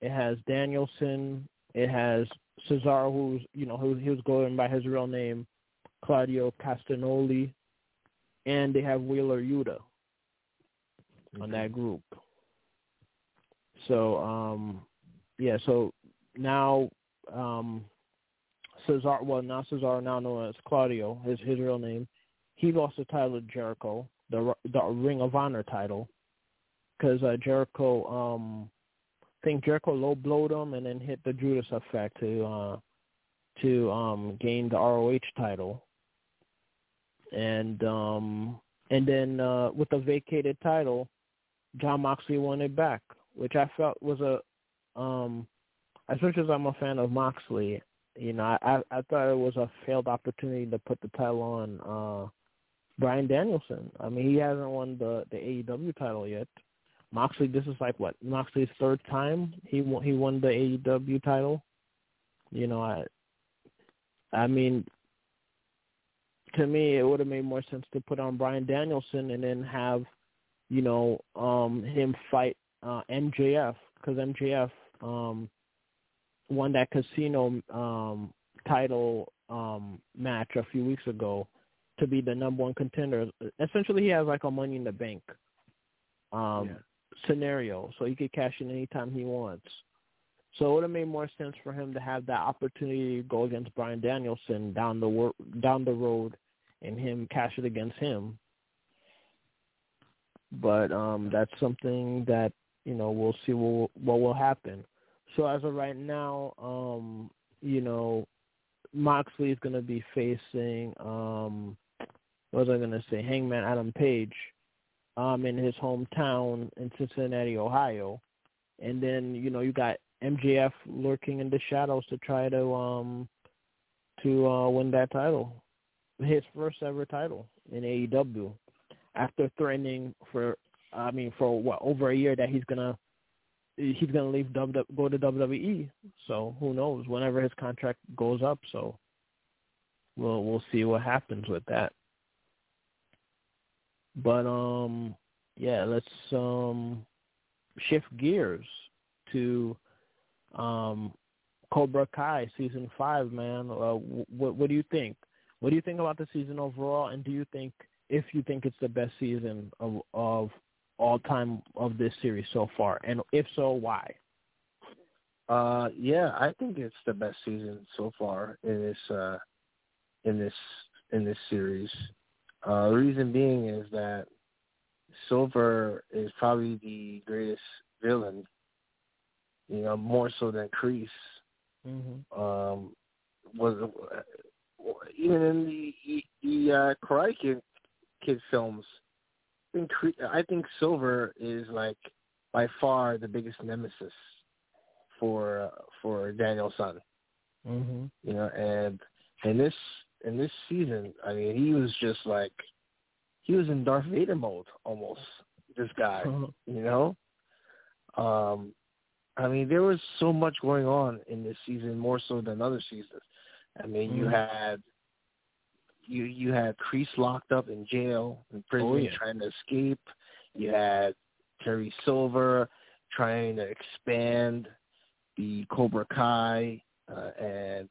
it has Danielson, it has Cesaro, who's you know who he was going by his real name, Claudio Castagnoli, and they have Wheeler Yuta on that group. So um yeah, so now um Cesar well now Cesar now known as Claudio, his his real name. He lost the title to Jericho, the the Ring of Honor title, because uh, Jericho um I think Jericho low blowed him and then hit the Judas effect to uh to um gain the ROH title. And um and then uh with the vacated title, Jon Moxley won it back, which I felt was a um as much as I'm a fan of Moxley, you know, I I thought it was a failed opportunity to put the title on uh Bryan Danielson. I mean, he hasn't won the the AEW title yet. Moxley, this is like what Moxley's third time he won, he won the AEW title. You know, I I mean, to me, it would have made more sense to put on Bryan Danielson and then have, you know, um him fight uh MJF because MJF um won that casino um title um match a few weeks ago to be the number one contender. Essentially, he has like a Money in the Bank um Yeah. Scenario, so he could cash in anytime he wants. So it would have made more sense for him to have that opportunity to go against Bryan Danielson down the wor- down the road, and him cash it against him. But um that's something that you know we'll see what what will happen. So as of right now, um, you know, Moxley is going to be facing um, what was I going to say? Hangman Adam Page, um, in his hometown in Cincinnati, Ohio, and then you know you got MJF lurking in the shadows to try to um to uh win that title, his first ever title in AEW, after threatening for I mean for what over a year that he's gonna he's gonna leave W go to WWE. So who knows? Whenever his contract goes up, so we'll we'll see what happens with that. But um, yeah, let's um shift gears to um Cobra Kai season five. Man, uh, what what do you think? What do you think about the season overall? And do you think if you think it's the best season of of all time of this series so far? And if so, why? Uh, yeah, I think it's the best season so far in this uh, in this in this series. Uh, the reason being is that Silver is probably the greatest villain. You know, more so than Kreese. Mm-hmm. Um, was even in the the uh, Karate Kid, Kid films. I think Cre- I think Silver is like by far the biggest nemesis for uh, for Daniel-san. Mm-hmm. You know, and in this in this season, I mean, he was just like he was in Darth Vader mode almost. This guy, you know. Um, I mean, there was so much going on in this season, more so than other seasons. I mean, you Mhm. had you you had Kreese locked up in jail in prison Oh, yeah. trying to escape. You had Terry Silver trying to expand the Cobra Kai uh, and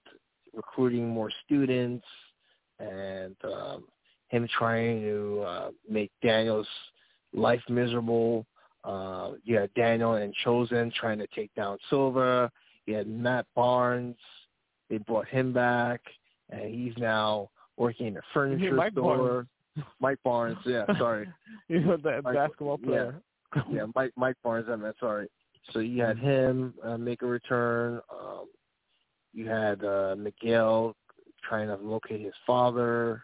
recruiting more students, and um, him trying to uh, make Daniel's life miserable. Uh, you had Daniel and Chozen trying to take down Silver. You had Matt Barnes. They brought him back, and he's now working in a furniture Mike store. Mike Barnes, yeah, sorry. you know the Mike- basketball yeah. player. yeah, Mike Mike Barnes. I meant sorry. So you had him uh, make a return. Um, you had uh, Miguel trying to locate his father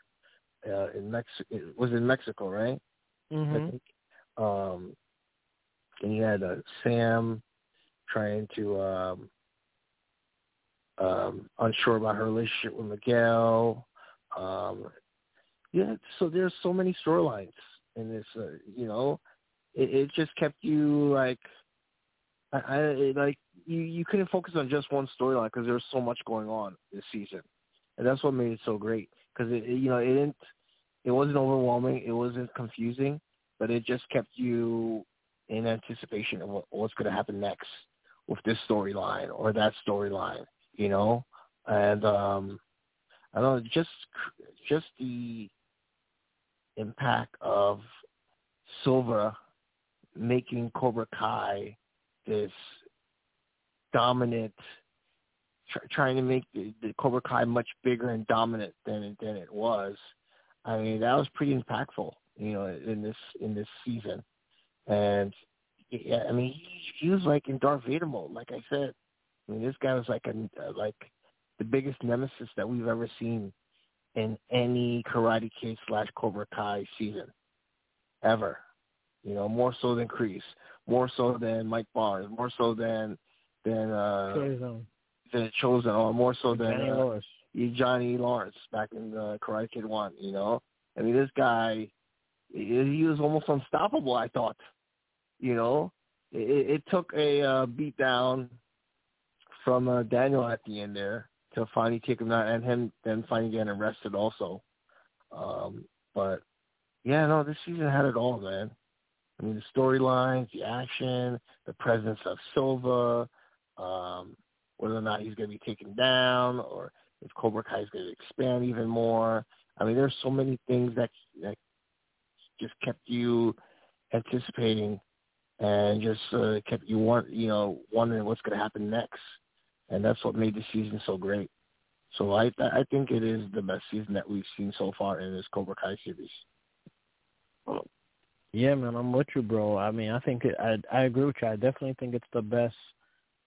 uh, in Mexico. It was in Mexico, right? Mm-hmm. think. Um, and you had uh, Sam trying to um, um, unsure about her relationship with Miguel. Um, yeah, so there's so many storylines in this. Uh, you know, it, it just kept you like, I, I it, like you you couldn't focus on just one storyline because there was so much going on this season, and that's what made it so great. Because it, it you know it didn't it wasn't overwhelming, it wasn't confusing, but it just kept you in anticipation of what, what's going to happen next with this storyline or that storyline, you know, and um I don't know, just just the impact of Silva making Cobra Kai this dominant, tr- trying to make the, the Cobra Kai much bigger and dominant than it, than it was. I mean, that was pretty impactful, you know, in this in this season. And yeah, I mean, he, he was like in Darth Vader mode, like I said. I mean, this guy was like a like the biggest nemesis that we've ever seen in any Karate Kid slash Cobra Kai season ever. You know, more so than Kreese, more so than Mike Barnes, more so than than uh Chozen. than Chozen, or more so than Johnny uh, Lawrence. Johnny Lawrence back in uh, Karate Kid One. You know, I mean, this guy, he, he was almost unstoppable. I thought, you know, it, it took a uh, beat down from uh, Daniel at the end there to finally take him down, and him then finally getting arrested also. Um, but yeah, no, this season had it all, man. I mean, the storylines, the action, the presence of Silva, um, whether or not he's going to be taken down, or if Cobra Kai is going to expand even more. I mean, there's so many things that that just kept you anticipating and just uh, kept you want you know wondering what's going to happen next, and that's what made the season so great. So I I think it is the best season that we've seen so far in this Cobra Kai series. Yeah, man, I'm with you, bro. I mean, I think it, I I agree with you. I definitely think it's the best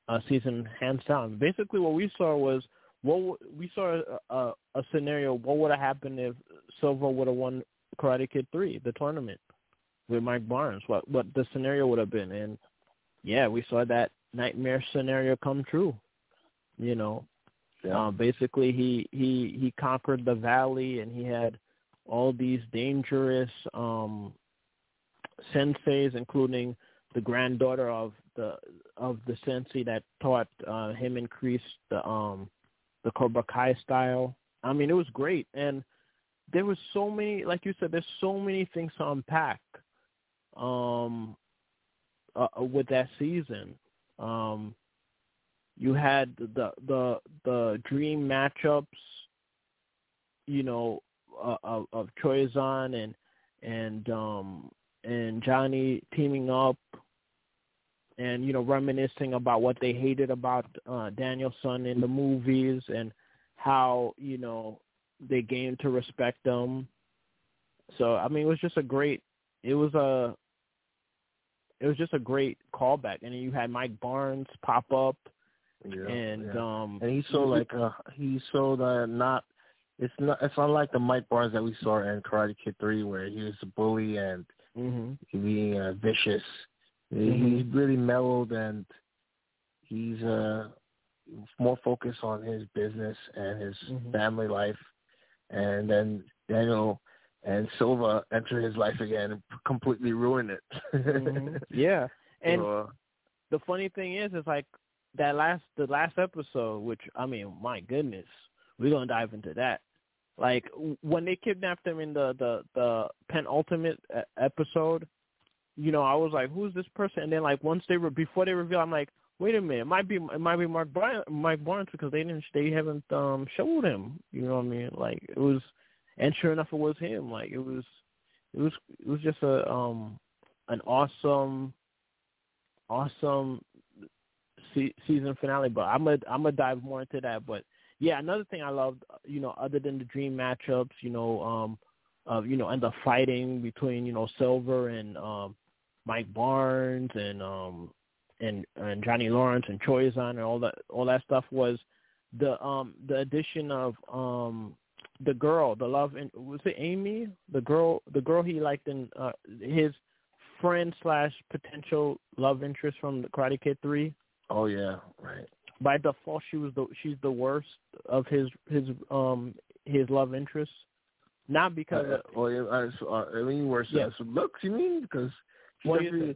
uh, season, hands down. Basically, what we saw was what we saw a, a, a scenario. What would have happened if Silva would have won Karate Kid Three, the tournament, with Mike Barnes? What what the scenario would have been? And yeah, we saw that nightmare scenario come true. You know, yeah. uh, basically he he he conquered the valley, and he had all these dangerous um senseis, including the granddaughter of the of the sensei that taught uh, him Kreese the um the Cobra Kai style. I mean, it was great, and there was so many, like you said, there's so many things to unpack um uh, with that season. Um you had the the the dream matchups, you know, uh, of, of Chozen and and um and Johnny teaming up and you know reminiscing about what they hated about uh Daniel-san in the movies and how you know they gained to respect them. So I mean, it was just a great. It was a. It was just a great callback, and then you had Mike Barnes pop up, yeah, and yeah. um, and he's so like uh he's so uh, not. It's not. It's unlike the Mike Barnes that we saw in Karate Kid Three, where he was a bully and mm-hmm. being uh, vicious. Mm-hmm. He's really mellowed and he's uh more focused on his business and his mm-hmm. family life. And then Daniel and Silva enter his life again and completely ruin it. mm-hmm. Yeah, and so, uh, the funny thing is, is like that last the last episode, which I mean, my goodness, we're gonna dive into that. Like when they kidnapped him in the the the penultimate episode, you know, I was like, who's this person? And then like once they were before they reveal, I'm like, wait a minute, it might be it might be Mark Bryan, Mike Barnes because they didn't they haven't um showed him. You know what I mean? Like it was, and sure enough, it was him. Like it was, it was it was just a um an awesome, awesome se- season finale. But I'm gonna I'm gonna dive more into that. But yeah, another thing I loved, you know, other than the dream matchups, you know, um, of you know, and the fighting between you know Silver and um Mike Barnes and um and and Johnny Lawrence and Chozen and all that all that stuff was the um the addition of um the girl, the love and was it Amy? The girl the girl he liked in uh his friend slash potential love interest from the Karate Kid three. Oh yeah, right by default she was the she's the worst of his his um his love interests. Not because uh, of, well, yeah, uh, I mean worse. Yeah. Looks, you mean because well, you,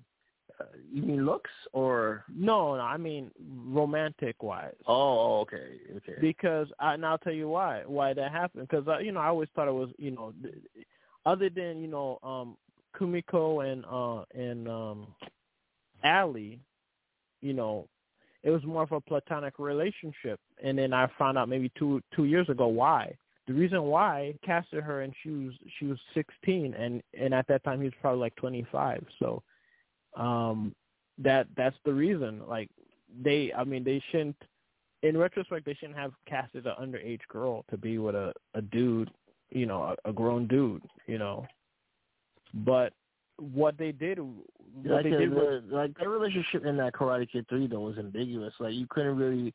uh, you mean looks or no, no, I mean romantic wise. Oh, okay, okay. Because I, and I'll tell you why why that happened. Because uh, you know I always thought it was you know, other than you know um Kumiko and uh and um Ali, you know it was more of a platonic relationship. And then I found out maybe two two years ago why. The reason why casted her and she was she was sixteen and and at that time he was probably like twenty five. So um that that's the reason. Like they I mean they shouldn't in retrospect they shouldn't have casted an underage girl to be with a, a dude, you know, a, a grown dude, you know. But what they did. What like they the, was, like their relationship in that Karate Kid three though was ambiguous. Like you couldn't really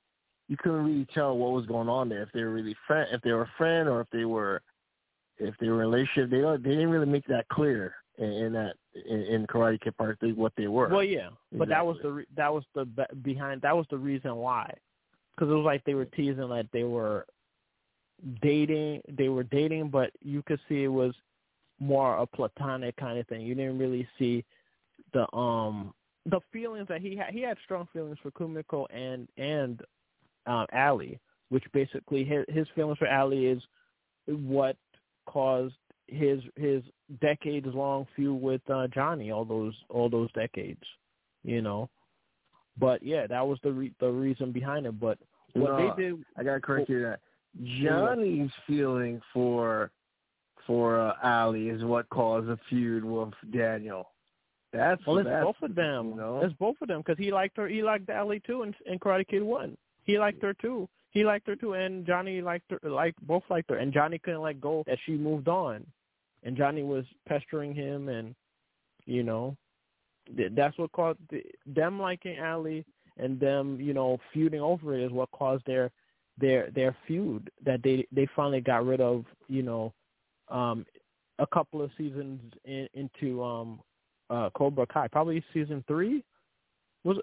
you couldn't really tell what was going on there. If they were really friend, if they were a friend, or if they were if they were in a relationship. They don't, they didn't really make that clear in, in that in, in Karate Kid Part three what they were. Well, yeah, but that was the re- that was the be- behind that was the reason why, because it was like they were teasing that they were dating, they were dating, but you could see it was more a platonic kind of thing. You didn't really see the um the feelings that he had. He had strong feelings for Kumiko and and um, Ali, which basically his, his feelings for Ali is what caused his his decades long feud with uh, Johnny all those all those decades, you know. But yeah, that was the re- the reason behind it. But what no, they did, I gotta correct you that Johnny's feeling for for uh, Ali is what caused a feud with Daniel. That's well, it's that's, both of them. You know? It's both of them because he liked her. He liked Ali too, in, in Karate Kid One. He liked her too. He liked her too, and Johnny liked her. Like both liked her, and Johnny couldn't let go that she moved on, and Johnny was pestering him, and you know, that's what caused the, them liking Ali and them, you know, feuding over it is what caused their their their feud that they they finally got rid of. You know, um, a couple of seasons in, into um uh Cobra Kai, probably season three. Was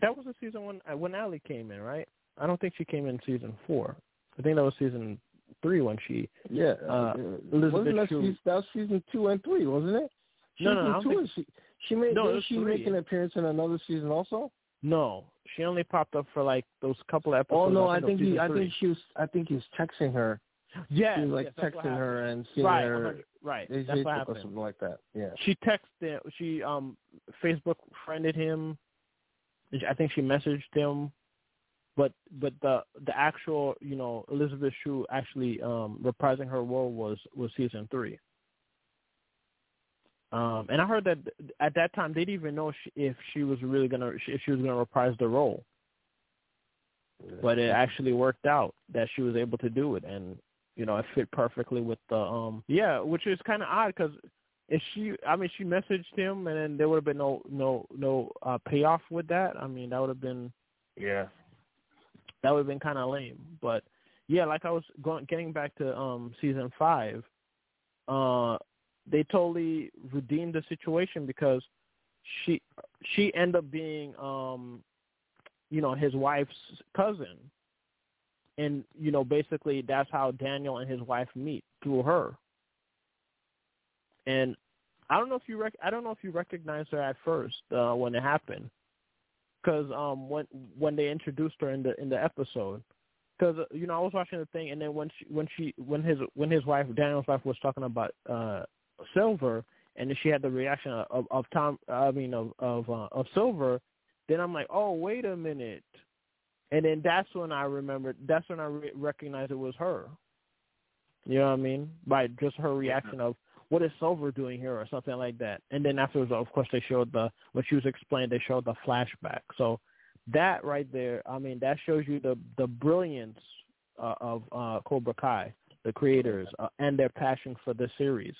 that was the season when when Ali came in, right? I don't think she came in season four. I think that was season three when she. Yeah, uh, Elizabeth wasn't that, season, that was season two and three, wasn't it? Season no, no, two think, she, she made no, she three. make an appearance in another season also? No, she only popped up for like those couple episodes. Oh no, I think, he, I think she was. I think he was texting her. Yeah, he was like yes, texting her and seeing right, her. Right, that's Facebook what or something like that. Yeah. She texted. She um Facebook friended him. I think she messaged him, but but the the actual you know Elizabeth Shue actually um reprising her role was was season three. Um, and I heard that at that time they didn't even know she, if she was really gonna if she was gonna reprise the role. But it actually worked out that she was able to do it, and you know it fit perfectly with the um yeah, which is kind of odd because if she I mean she messaged him and then there would have been no no no uh payoff with that. I mean that would have been Yeah. That would have been kind of lame. But yeah, like I was going getting back to um season five, uh, they totally redeemed the situation because she she ended up being um, you know, his wife's cousin, and you know basically that's how Daniel and his wife meet through her. And I don't know if you rec- I don't know if you recognized her at first uh, when it happened because um when when they introduced her in the in the episode. Because you know I was watching the thing and then when she when she when his when his wife Daniel's wife was talking about uh Silver and then she had the reaction of of Tom I mean of of uh, of Silver then I'm like oh wait a minute. And then that's when I remembered that's when I re- recognized it was her. You know what I mean? By just her reaction of what is Silver doing here or something like that. And then afterwards, of course, they showed the when she was explained, they showed the flashback. So that right there, I mean, that shows you the the brilliance uh, of uh, Cobra Kai, the creators, uh, and their passion for the series.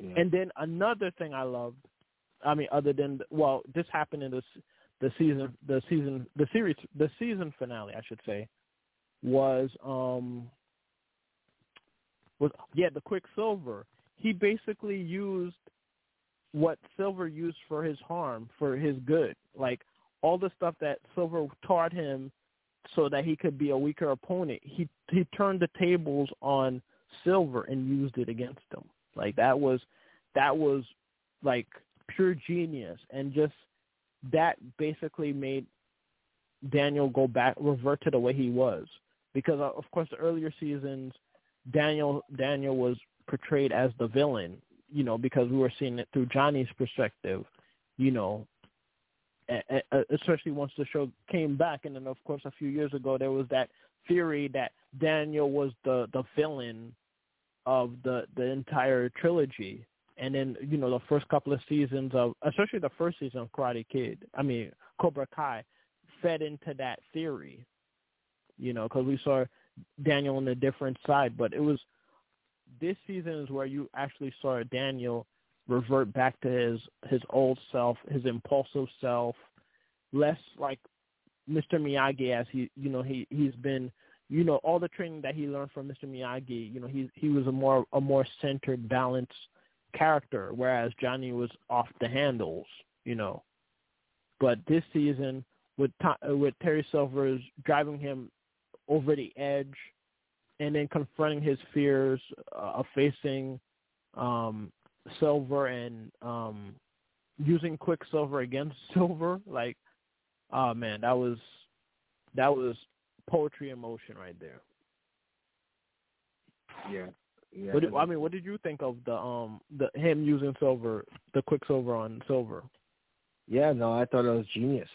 yeah. And then another thing I loved, I mean, other than well, this happened in the the season, the season, the series, the season finale, I should say, was um was yeah the Quicksilver he basically used what Silver used for his harm, for his good. Like all the stuff that Silver taught him so that he could be a weaker opponent, he he turned the tables on Silver and used it against him. Like that was that was like pure genius and just that basically made Daniel go back revert to the way he was because uh, of course the earlier seasons Daniel Daniel was portrayed as the villain, you know, because we were seeing it through Johnny's perspective, you know, especially once the show came back. And then, of course, a few years ago, there was that theory that Daniel was the, the villain of the, the entire trilogy. And then, you know, the first couple of seasons of, especially the first season of Karate Kid, I mean, Cobra Kai, fed into that theory, you know, because we saw Daniel on a different side, but it was this season is where you actually saw Daniel revert back to his his old self, his impulsive self, less like Mr. Miyagi as he you know he he's been you know all the training that he learned from Mr. Miyagi, you know he he was a more a more centered, balanced character, whereas Johnny was off the handles, you know. But this season with uh, with Terry Silver's driving him over the edge and then confronting his fears uh, of facing um, Silver and um, using Quicksilver against Silver. Like, oh man, that was that was poetry in motion right there. Yeah. Yeah. What did, I mean, what did you think of the um the him using Silver, the Quicksilver on Silver? Yeah, no, I thought it was genius.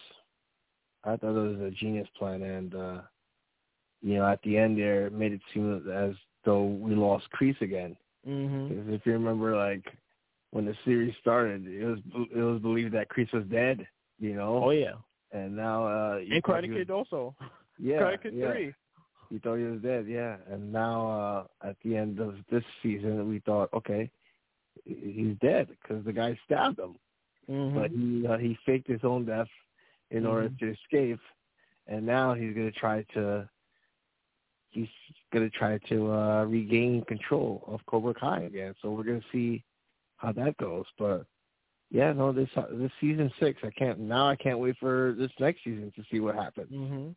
I thought it was a genius plan, and uh you know, at the end there, it made it seem as though we lost Kreese again. Mhm. Because if you remember, like when the series started, it was it was believed that Kreese was dead. You know. Oh yeah. And now. uh you And Karate Kid also. Yeah. Karate Kid yeah. three. We thought he was dead, yeah. And now uh at the end of this season, we thought, okay, he's dead because the guy stabbed him, Mhm. but he uh, he faked his own death in order Mhm. to escape, and now he's gonna try to he's gonna try to uh regain control of Cobra Kai again. So we're gonna see how that goes, but. Yeah, no, this uh, this season six. I can't now. I can't wait for this next season to see what happens. Mhm.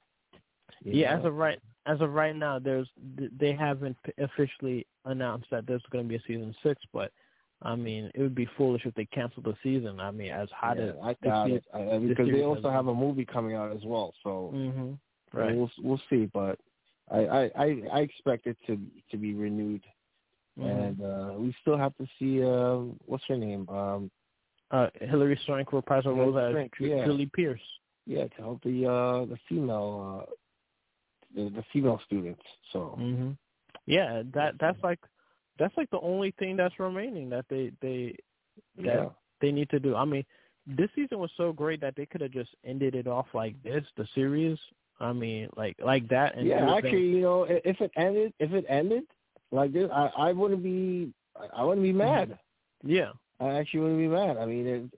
Yeah, know? as of right as of right now, there's they haven't officially announced that there's going to be a season six, but I mean, it would be foolish if they cancel the season. I mean, as hot yeah, as I doubt it I, because they also have a movie coming out as well. So Mhm. uh, Right. we'll we'll see, but I I I, I expect it to to be renewed, Mhm. and uh we still have to see uh what's her name um uh, Hilary Swank reprisal Hilary role as Swank, Ju- yeah. Julie Pierce. yeah to help the uh the female uh the, the female students. So Mhm. Yeah, that that's like that's like the only thing that's remaining that they they that yeah. they need to do. I mean, this season was so great that they could have just ended it off like this, the series. I mean, like like that. And yeah, actually, you know, if it ended, if it ended like this, I I wouldn't be, I- wouldn't be mad. yeah. I actually wouldn't be mad. I mean, it's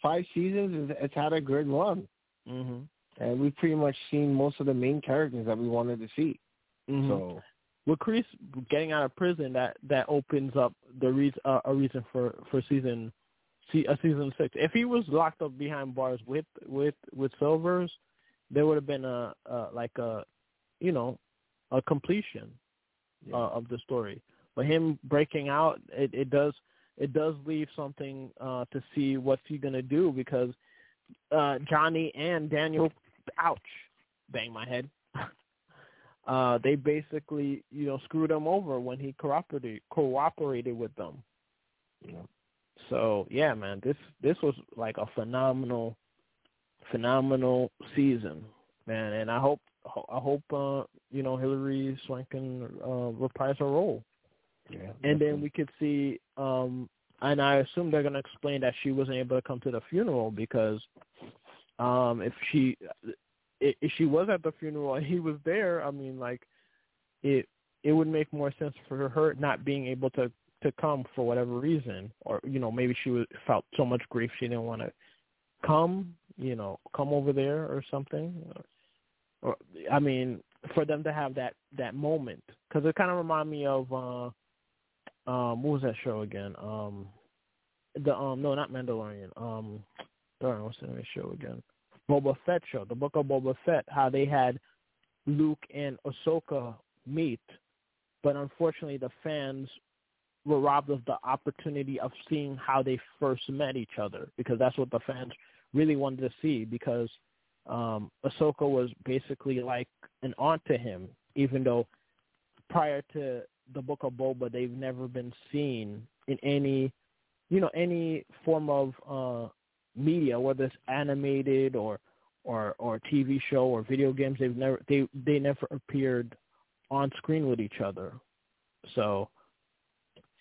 five seasons. It's, it's had a good run, Mhm. and we've pretty much seen most of the main characters that we wanted to see. Mhm. So with Kreese getting out of prison, that that opens up the reason uh, a reason for for season see a season six. If he was locked up behind bars with with with Silvers, there would have been a, a like a you know a completion Yeah. uh, of the story. But him breaking out, it, it does it does leave something uh, to see what's he gonna do because uh, Johnny and Daniel, ouch, bang my head. uh, they basically you know screwed him over when he cooperated cooperated with them. know, So yeah, man, this this was like a phenomenal, phenomenal season, man. And I hope I hope uh, you know Hilary Swank can uh, reprise her role, yeah. and then we could see. um And I assume they're gonna explain that she wasn't able to come to the funeral because um if she if if she was at the funeral and he was there, I mean, like it it would make more sense for her not being able to to come for whatever reason, or you know maybe she was, felt so much grief she didn't want to come, you know, come over there or something. Or, or I mean, for them to have that that moment, because it kind of reminded me of uh, um, what was that show again? Um, the um, no, not Mandalorian. Um, darn, what's the name of the show again? Boba Fett show, the Book of Boba Fett. How they had Luke and Ahsoka meet, but unfortunately the fans were robbed of the opportunity of seeing how they first met each other because that's what the fans really wanted to see because um Ahsoka was basically like an aunt to him even though prior to the book of Boba they've never been seen in any you know any form of uh media whether it's animated or or or TV show or video games. They've never they they never appeared on screen with each other. So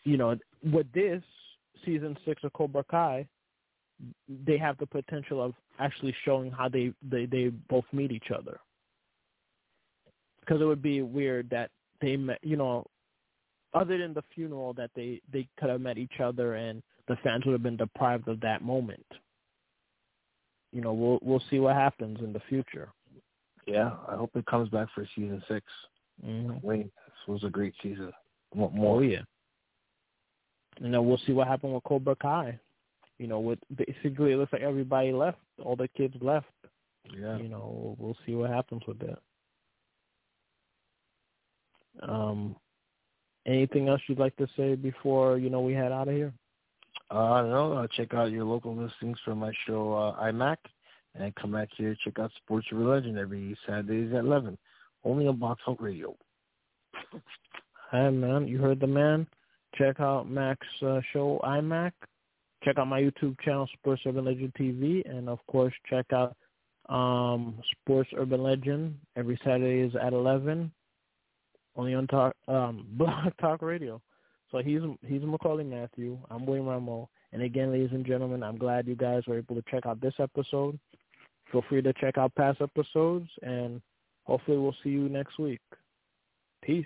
you know, with this season six of Cobra Kai, they have the potential of actually showing how they they, they both meet each other. Because it would be weird that they met, you know, other than the funeral, that they they could have met each other and the fans would have been deprived of that moment. You know, we'll we'll see what happens in the future. yeah, I hope it comes back for season 6 Mm-hmm. Wait, this was a great season. Oh more? yeah. And then we'll see what happened with Cobra Kai. You know, with basically it looks like everybody left, all the kids left. Yeah. You know, we'll, see what happens with that. Um, anything else you'd like to say before you know we head out of here? Uh, no, uh, check out your local listings for my show uh, iMac, and come back here check out Sports Urban Legend every Saturdays at 11, only on BlogTalk Radio. Hi, man. You heard the man. Check out Mac's uh, show, iMac. Check out my YouTube channel, Sports Urban Legend TV. And, of course, check out um, Sports Urban Legend every Saturday is at 11 only on talk um Talk Radio. So he's he's Maccorley Mathieu. I'm William Rameau. And again, ladies and gentlemen, I'm glad you guys were able to check out this episode. Feel free to check out past episodes, and hopefully we'll see you next week. Peace.